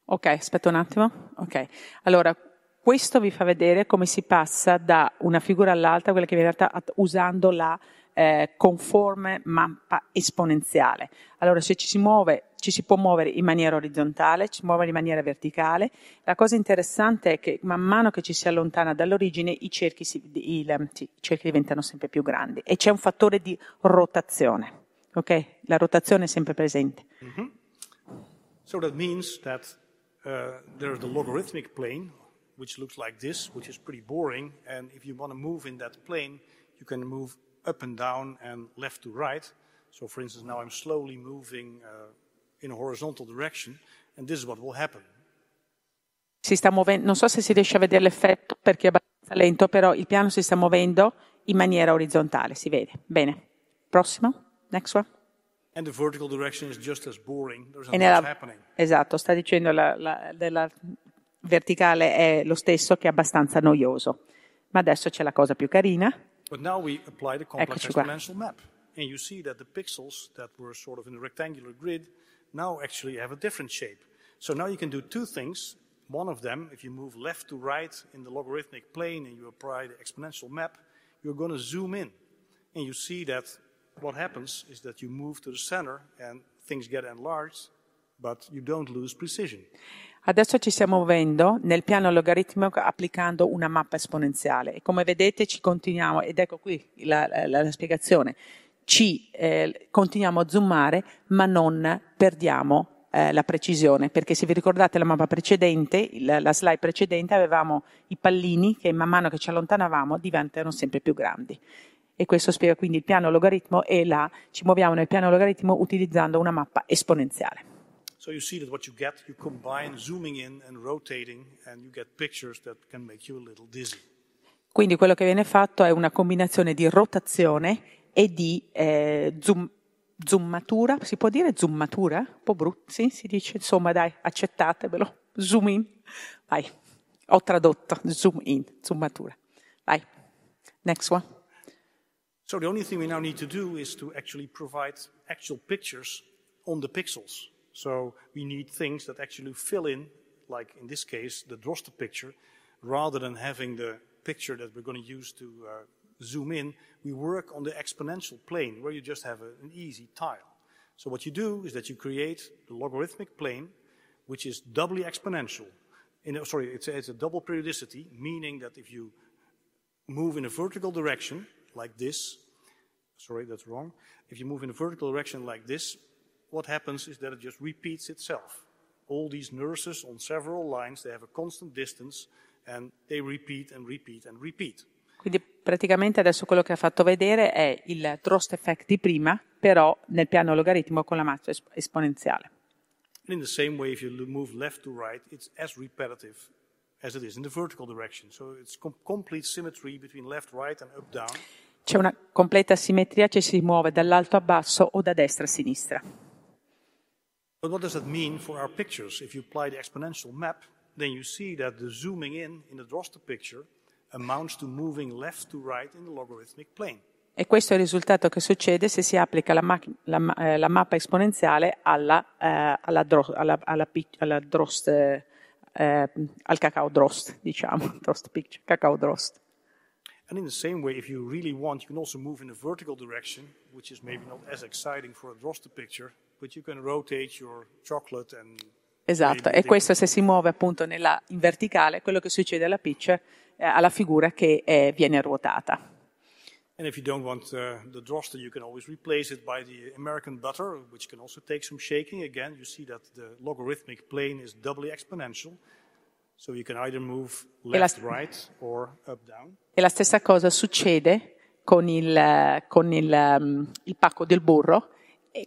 Ok, aspetta un attimo. Ok, allora questo vi fa vedere come si passa da una figura all'altra, quella che viene data usando la eh, conforme mappa esponenziale. Allora, se ci si muove, ci si può muovere in maniera orizzontale, ci si muove in maniera verticale. La cosa interessante è che man mano che ci si allontana dall'origine, i cerchi, si, i, i cerchi diventano sempre più grandi e c'è un fattore di rotazione. Ok? La rotazione è sempre presente. Mm-hmm. So that means that uh, there's the logarithmic plane, which looks like this, which is pretty boring. And if you want to move in that plane, you can move up and down and left to right. So, for instance, now I'm slowly moving uh, in a horizontal direction, and this is what will happen. Si sta muovendo, non so se si riesce a vedere l'effetto perché è abbastanza lento, però il piano si sta muovendo in maniera orizzontale, si vede. Bene. Prossimo, next one. And the vertical direction is just as boring. There's nella, happening. Esatto, sta dicendo la, la, della verticale è lo stesso che è abbastanza noioso. Ma adesso c'è la cosa più carina. But now we apply the complex exponential map. And you see that the pixels that were sort of in a rectangular grid now actually have a different shape. So now you can do two things. One of them, if you move left to right in the logarithmic plane and you apply the exponential map, you're going to zoom in. And you see that what happens is that you move to the center and things get enlarged, but you don't lose precision. Adesso ci stiamo muovendo nel piano logaritmico applicando una mappa esponenziale e come vedete ci continuiamo, ed ecco qui la, la, la spiegazione, ci eh, continuiamo a zoomare ma non perdiamo eh, la precisione, perché se vi ricordate la mappa precedente, la, la slide precedente, avevamo i pallini che man mano che ci allontanavamo diventano sempre più grandi. E questo spiega quindi il piano logaritmo e la, ci muoviamo nel piano logaritmo utilizzando una mappa esponenziale. So you see that what you get, you combine zooming in and rotating, and you get pictures that can make you a little dizzy. Quindi quello che viene fatto è una combinazione di rotazione e di eh, zoom, zoomatura, si può dire zoomatura? Un po' brutto, sì, si dice, insomma dai, accettatevelo, zoom in, vai, ho tradotto, zoom in, zoomatura, vai, next one. So the only thing we now need to do is to actually provide actual pictures on the pixels. So we need things that actually fill in, like in this case, the Droste picture, rather than having the picture that we're going to use to uh, zoom in, we work on the exponential plane where you just have a, an easy tile. So what you do is that you create the logarithmic plane, which is doubly exponential. A, sorry, it's a, it's a double periodicity, meaning that if you move in a vertical direction, like this, sorry, that's wrong. If you move in a vertical direction like this, what happens is that it just repeats itself. All these nurses on several lines, they have a constant distance and they repeat and repeat and repeat. Quindi praticamente adesso quello che ha fatto vedere è il Drost effect di prima, però nel piano logaritmo con la massa esponenziale. In the same way, if you move left to right, it's as repetitive as it is in the vertical direction. So it's com- complete symmetry between left, right and up, down. C'è una completa simmetria, ci si muove dall'alto a basso o da destra a sinistra. But what does that mean for our pictures? If you apply the exponential map, then you see that the zooming in in the Droste picture amounts to moving left to right in the logarithmic plane. E questo è il risultato che succede se si applica la, ma- la, eh, la mappa esponenziale alla, eh, alla, dro- alla, alla, alla Drost, eh, al cacao Drost, diciamo, Drost picture, cacao Drost. And in the same way, if you really want, you can also move in a vertical direction, which is maybe not as exciting for a Droste picture, Esatto, e questo se si muove appunto nella, in verticale, quello che succede alla pitch, eh, alla figura che eh, viene ruotata. And if you don't want uh, the droste, you can always replace it by the American butter, which can also take some shaking. Again, you see that the logarithmic plane is doubly exponential. So you can either move left, right or up, down. E la stessa cosa succede con il, con il, um, il pacco del burro,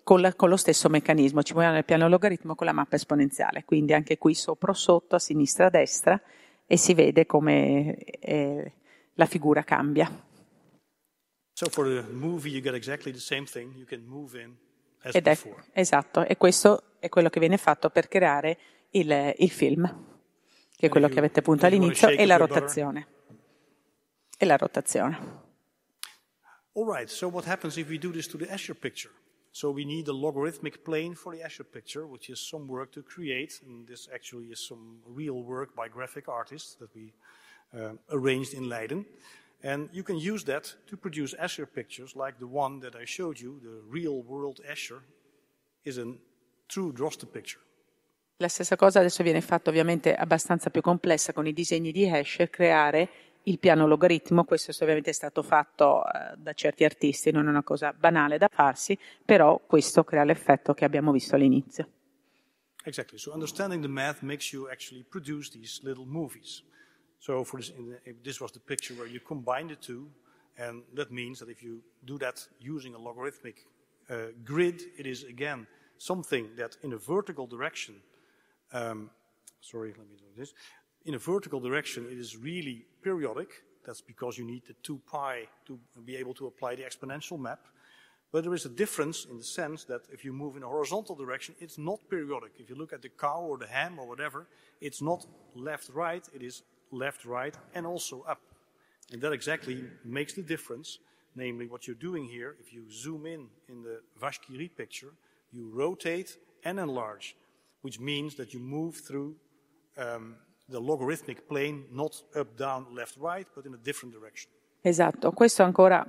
con, la, con, lo stesso meccanismo, ci muoviamo nel piano logaritmo con la mappa esponenziale, quindi anche qui sopra o sotto, a sinistra, a destra, e si vede come eh, la figura cambia. So for the movie you get exactly the same thing, you can move in as Ed è, before. Esatto, e questo è quello che viene fatto per creare il, il film, che è quello che avete appunto all'inizio, e la rotazione. E la rotazione. All right, so what happens if we do this to the Escher picture? So we need a logarithmic plane for the Escher picture, which is some work to create. And this actually is some real work by graphic artists that we uh, arranged in Leiden. And you can use that to produce Escher pictures like the one that I showed you, the real world Escher, is a true Droste picture. La stessa cosa adesso viene fatta ovviamente abbastanza più complessa con i disegni di Escher, creare il piano logaritmo, questo ovviamente è stato fatto eh, da certi artisti, non è una cosa banale da farsi, però questo crea l'effetto che abbiamo visto all'inizio. Exactly. So understanding the math makes you actually produce these little movies. So for this, the, this was the picture where you combine the two, and that means that if you do that using a logarithmic uh, grid, it is again something that in a vertical direction, um, sorry, let me do this, in a vertical direction, it is really periodic. That's because you need the 2 pi to be able to apply the exponential map. But there is a difference in the sense that if you move in a horizontal direction, it's not periodic. If you look at the cow or the ham or whatever, it's not left-right, it is left-right and also up. And that exactly makes the difference, namely what you're doing here. If you zoom in in the Vashkiri picture, you rotate and enlarge, which means that you move through um, the logarithmic plane, not up, down, left, right, but in a different direction. Esatto, questo ancora,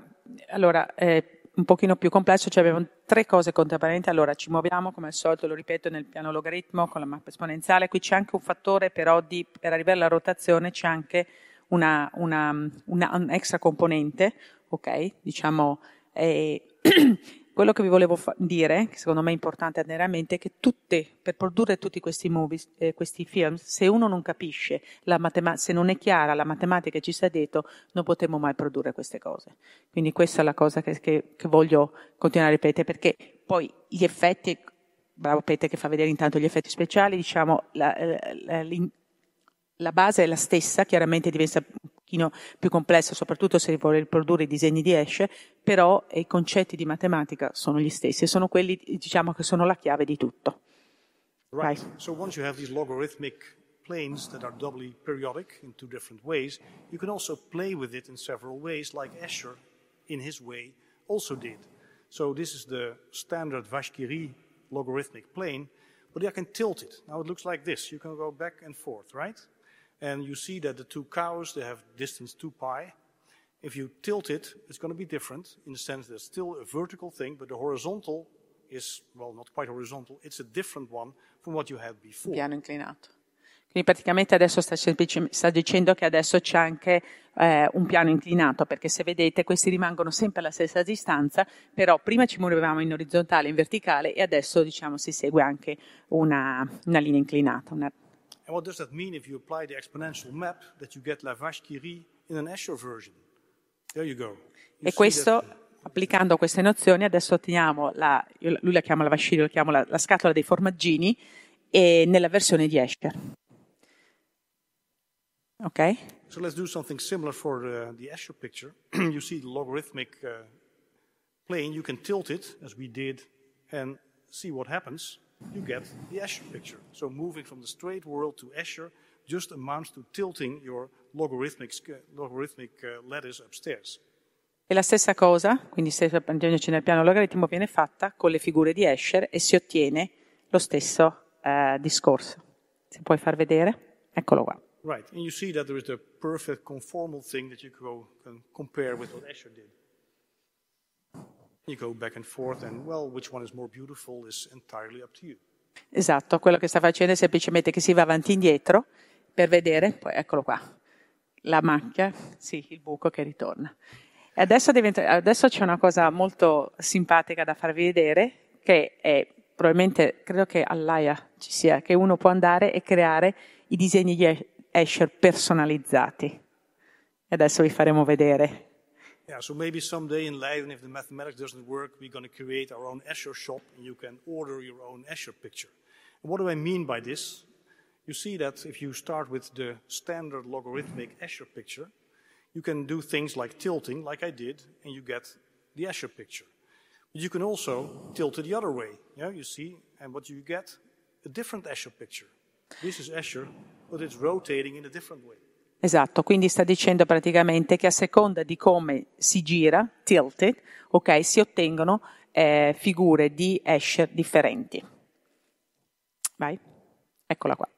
allora, è un pochino più complesso, cioè abbiamo tre cose contemporaneamente, allora ci muoviamo come al solito, lo ripeto, nel piano logaritmo con la mappa esponenziale, qui c'è anche un fattore però di, per arrivare alla rotazione c'è anche una, una, una un extra componente, ok, diciamo, eh, quello che vi volevo fa- dire, che secondo me è importante tenere a mente, è che tutte, per produrre tutti questi movies, eh, questi film, se uno non capisce, matema- se non è chiara la matematica che ci sta dietro, non potremo mai produrre queste cose. Quindi questa è la cosa che, che, che voglio continuare a ripetere, perché poi gli effetti, bravo Peter che fa vedere intanto gli effetti speciali, diciamo, la, la, la, la base è la stessa, chiaramente diventa pochino più complessa, soprattutto se vuole riprodurre i disegni di Esche, però i concetti di matematica sono gli stessi sono quelli, diciamo, che sono la chiave di tutto. Right. Vai. So once you have these logarithmic planes that are doubly periodic in two different ways, you can also play with it in several ways, like Escher, in his way, also did. So this is the standard Vashkiri logarithmic plane, but I can tilt it. Now it looks like this. You can go back and forth, right? And you see that the two cows, they have distance 2 pi. If you tilt it, it's going to be different in the sense that it's still a vertical thing, but the horizontal is, well, not quite horizontal, it's a different one from what you had before. Piano inclinato. Quindi praticamente adesso sta, sta dicendo che adesso c'è anche eh, un piano inclinato, perché se vedete questi rimangono sempre alla stessa distanza, però prima ci muovevamo in orizzontale, in verticale e adesso diciamo si segue anche una, una linea inclinata, una And what does that mean if you apply the exponential map that you get Lavache-Curie in an Escher version? There you go. You e questo, that... applicando queste nozioni, adesso otteniamo, la, lui la chiama Lavache, io la chiamo la, la scatola dei formaggini, e nella versione di Escher. Ok? So let's do something similar for the, the Escher picture. you see the logarithmic uh, plane, you can tilt it, as we did, and see what happens. You get the Escher picture. So moving from the straight world to Escher just amounts to tilting your logarithmic, logarithmic uh, lattice upstairs. E la stessa cosa, quindi se andiamoci nel piano logaritmo, viene fatta con le figure di Escher e si ottiene lo stesso uh, discorso. Se puoi far vedere? Eccolo qua. Right, and you see that there is the perfect conformal thing that you can compare with what Escher did. You go back and forth and, well, which one is more beautiful is entirely up to you. Esatto, quello che sta facendo è semplicemente che si va avanti e indietro per vedere, poi eccolo qua, la macchia, sì, il buco che ritorna. E adesso, diventa, adesso c'è una cosa molto simpatica da farvi vedere, che è probabilmente, credo che all'AIA ci sia, che uno può andare e creare i disegni di Escher personalizzati. E adesso vi faremo vedere Yeah, so maybe someday in Leiden, if the mathematics doesn't work, we're going to create our own Escher shop and you can order your own Escher picture. And what do I mean by this? You see that if you start with the standard logarithmic Escher picture, you can do things like tilting, like I did, and you get the Escher picture. But you can also tilt it the other way. Yeah, you see, and what you get? A different Escher picture. This is Escher, but it's rotating in a different way. Esatto, quindi sta dicendo praticamente che a seconda di come si gira, tilted, ok, si ottengono eh, figure di Escher differenti. Vai, eccola qua.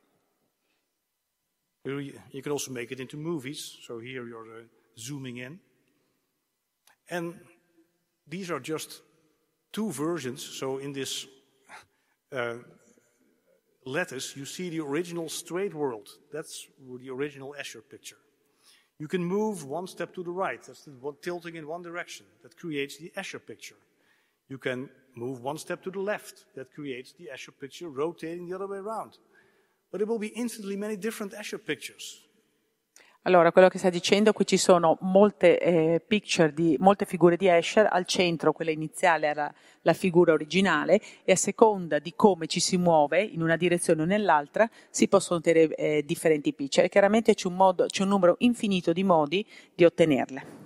You can also make it into movies. So here you're uh, zooming in. And these are just two versions. So in this uh, lattice, you see the original straight world. That's the original Escher picture. You can move one step to the right. That's the one, tilting in one direction. That creates the Escher picture. You can move one step to the left. That creates the Escher picture rotating the other way around. But it will be instantly many different Escher pictures. Allora, quello che sta dicendo, qui ci sono molte, eh, picture di, molte figure di Escher, al centro quella iniziale era la figura originale e a seconda di come ci si muove in una direzione o nell'altra si possono ottenere eh, differenti picture. E chiaramente c'è un, modo, c'è un numero infinito di modi di ottenerle.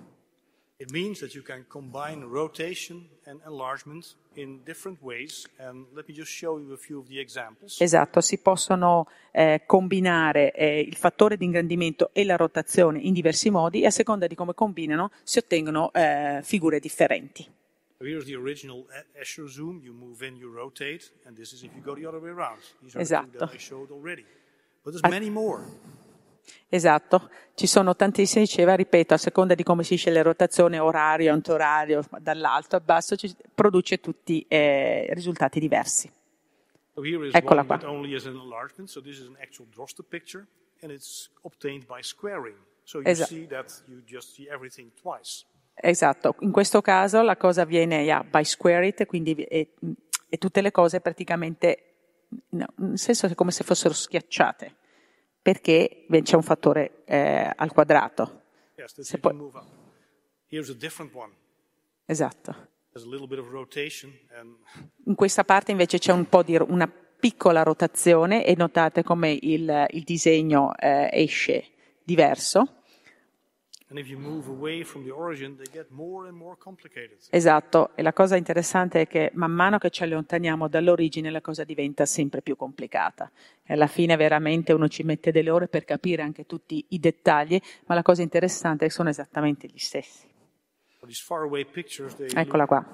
It means that you can combine rotation and enlargement in different ways. And let me just show you a few of the examples. Esatto, si possono eh, combinare eh, il fattore di ingrandimento e la rotazione in diversi modi e a seconda di come combinano si ottengono eh, figure differenti. Here's the original Escher zoom. You move in, you rotate, and this is if you go the other way around. These are esatto. the two that I showed already. But there's many more. Esatto, ci sono tantissimi, diceva, ripeto, a seconda di come si sceglie rotazione, orario, antiorario, dall'alto a basso, ci produce tutti eh, risultati diversi. So Eccola qua. So picture. So you Esa- see that you just see everything twice. Esatto, in questo caso la cosa avviene yeah, by square it, quindi e, e tutte le cose praticamente, no, nel senso è come se fossero schiacciate, perché c'è un fattore eh, al quadrato. Yes, poi-. Esatto. In questa parte invece c'è un po' di una piccola rotazione e notate come il, il disegno eh, esce diverso. and if you move away from the origin, more more. Esatto, e la cosa interessante è che man mano che ci allontaniamo dall'origine la cosa diventa sempre più complicata. E alla fine veramente uno ci mette delle ore per capire anche tutti i dettagli, ma la cosa interessante è che sono esattamente gli stessi. Pictures, Eccola qua.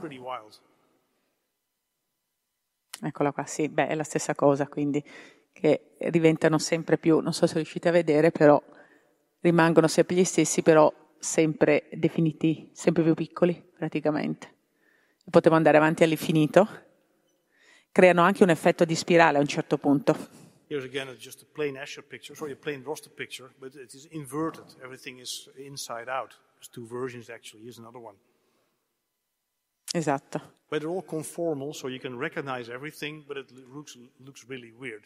Eccola qua, sì, beh, è la stessa cosa, quindi che diventano sempre più, non so se riuscite a vedere, però rimangono sempre gli stessi, però sempre definiti, sempre più piccoli praticamente. Potevo andare avanti all'infinito. Creano anche un effetto di spirale a un certo punto. Here's again just a plain Escher picture, sorry, a plain Droste picture, but it is inverted. Everything is inside out. There's two versions actually. Here's another one. Esatto. But they're all conformal, so you can recognize everything, but it looks, looks really weird.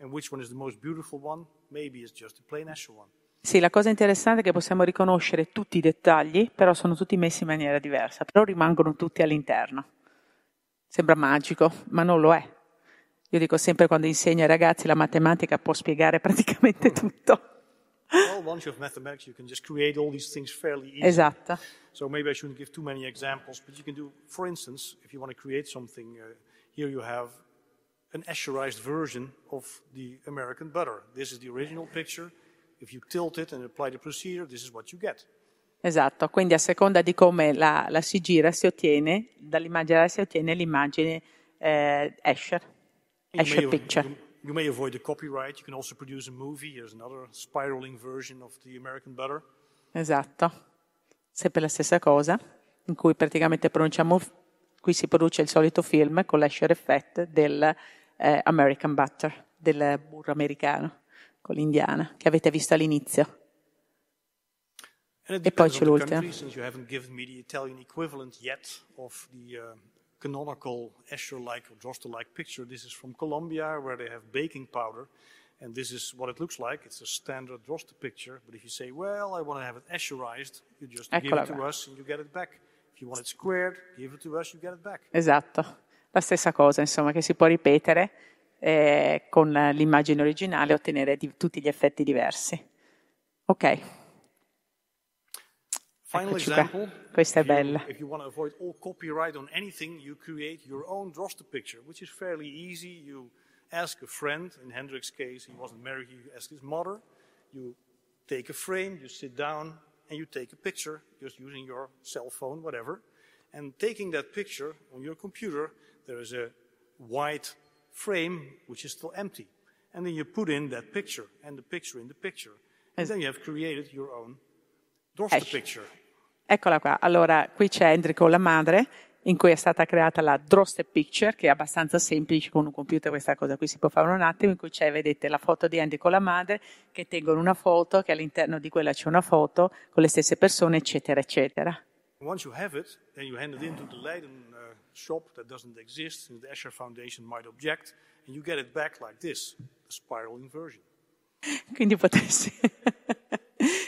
And which one is the most beautiful one? Maybe it's just a plain Escher one. Sì, la cosa interessante è che possiamo riconoscere tutti i dettagli, però sono tutti messi in maniera diversa, però rimangono tutti all'interno. Sembra magico, ma non lo è. Io dico sempre quando insegno ai ragazzi la matematica può spiegare praticamente tutto. Well, once you have mathematics, you can just create all these things fairly easily. Esatto. So maybe I shouldn't give too many examples, but you can do, for instance, if you want to create something, uh, here you have an Escherized version of the American butter. This is the original picture. If you tilt it and apply the procedure, this is what you get. Esatto, quindi a seconda di come la, la si gira si ottiene, dall'immagine si ottiene l'immagine eh, Escher, Escher Picture. you, you may avoid the copyright. You can also produce a movie. Here's another spiraling version of the American butter. Esatto, sempre la stessa cosa, in cui praticamente pronunciamo, qui si produce il solito film con l'Escher Effect del eh, American Butter, del burro americano con l'indiana, che avete visto all'inizio. E poi c'è l'ultima. uh, canonical Escher-like or Droste-like picture. This is from Colombia, where they have baking powder. And this is what it looks like. It's a standard Droste picture. But if you say, well, I want to have it Escherized, you just give Eccola it to qua. us and you get it back. If you want it squared, give it to us, you get it back. Esatto, la stessa cosa, insomma, che si può ripetere eh, con l'immagine originale ottenere di- tutti gli effetti diversi. Ok, Final example. Questa è you- bella. If you want to avoid all copyright on anything, you create your own Droste picture, which is fairly easy. You ask a friend. In Hendrik's case, he wasn't married, he asked his mother. You take a frame, you sit down, and you take a picture just using your cell phone, whatever. And taking that picture on your computer, there is a white frame which is still empty. And then you put in that picture and the picture in the picture. And then you have created your own Droste picture. Eccola qua. Allora, qui c'è Hendrik con la madre in cui è stata creata la Droste Picture, che è abbastanza semplice, con un computer questa cosa qui si può fare un attimo, in cui c'è, vedete, la foto di Andy con la madre, che tengono una foto, che all'interno di quella c'è una foto, con le stesse persone, eccetera, eccetera. Once you have it, then you hand it into the Leiden uh, shop that doesn't exist, and the Escher Foundation might object, and you get it back like this, the spiral inversion. Quindi potresti...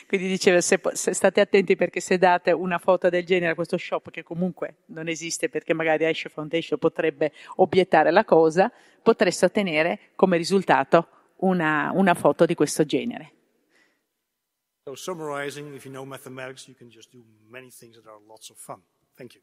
Quindi diceva, se, se, state attenti perché se date una foto del genere a questo shop, che comunque non esiste perché magari Ash Foundation potrebbe obiettare la cosa, potreste ottenere come risultato una, una foto di questo genere. So summarizing, if you know mathematics, you can just do many things that are lots of fun. Thank you.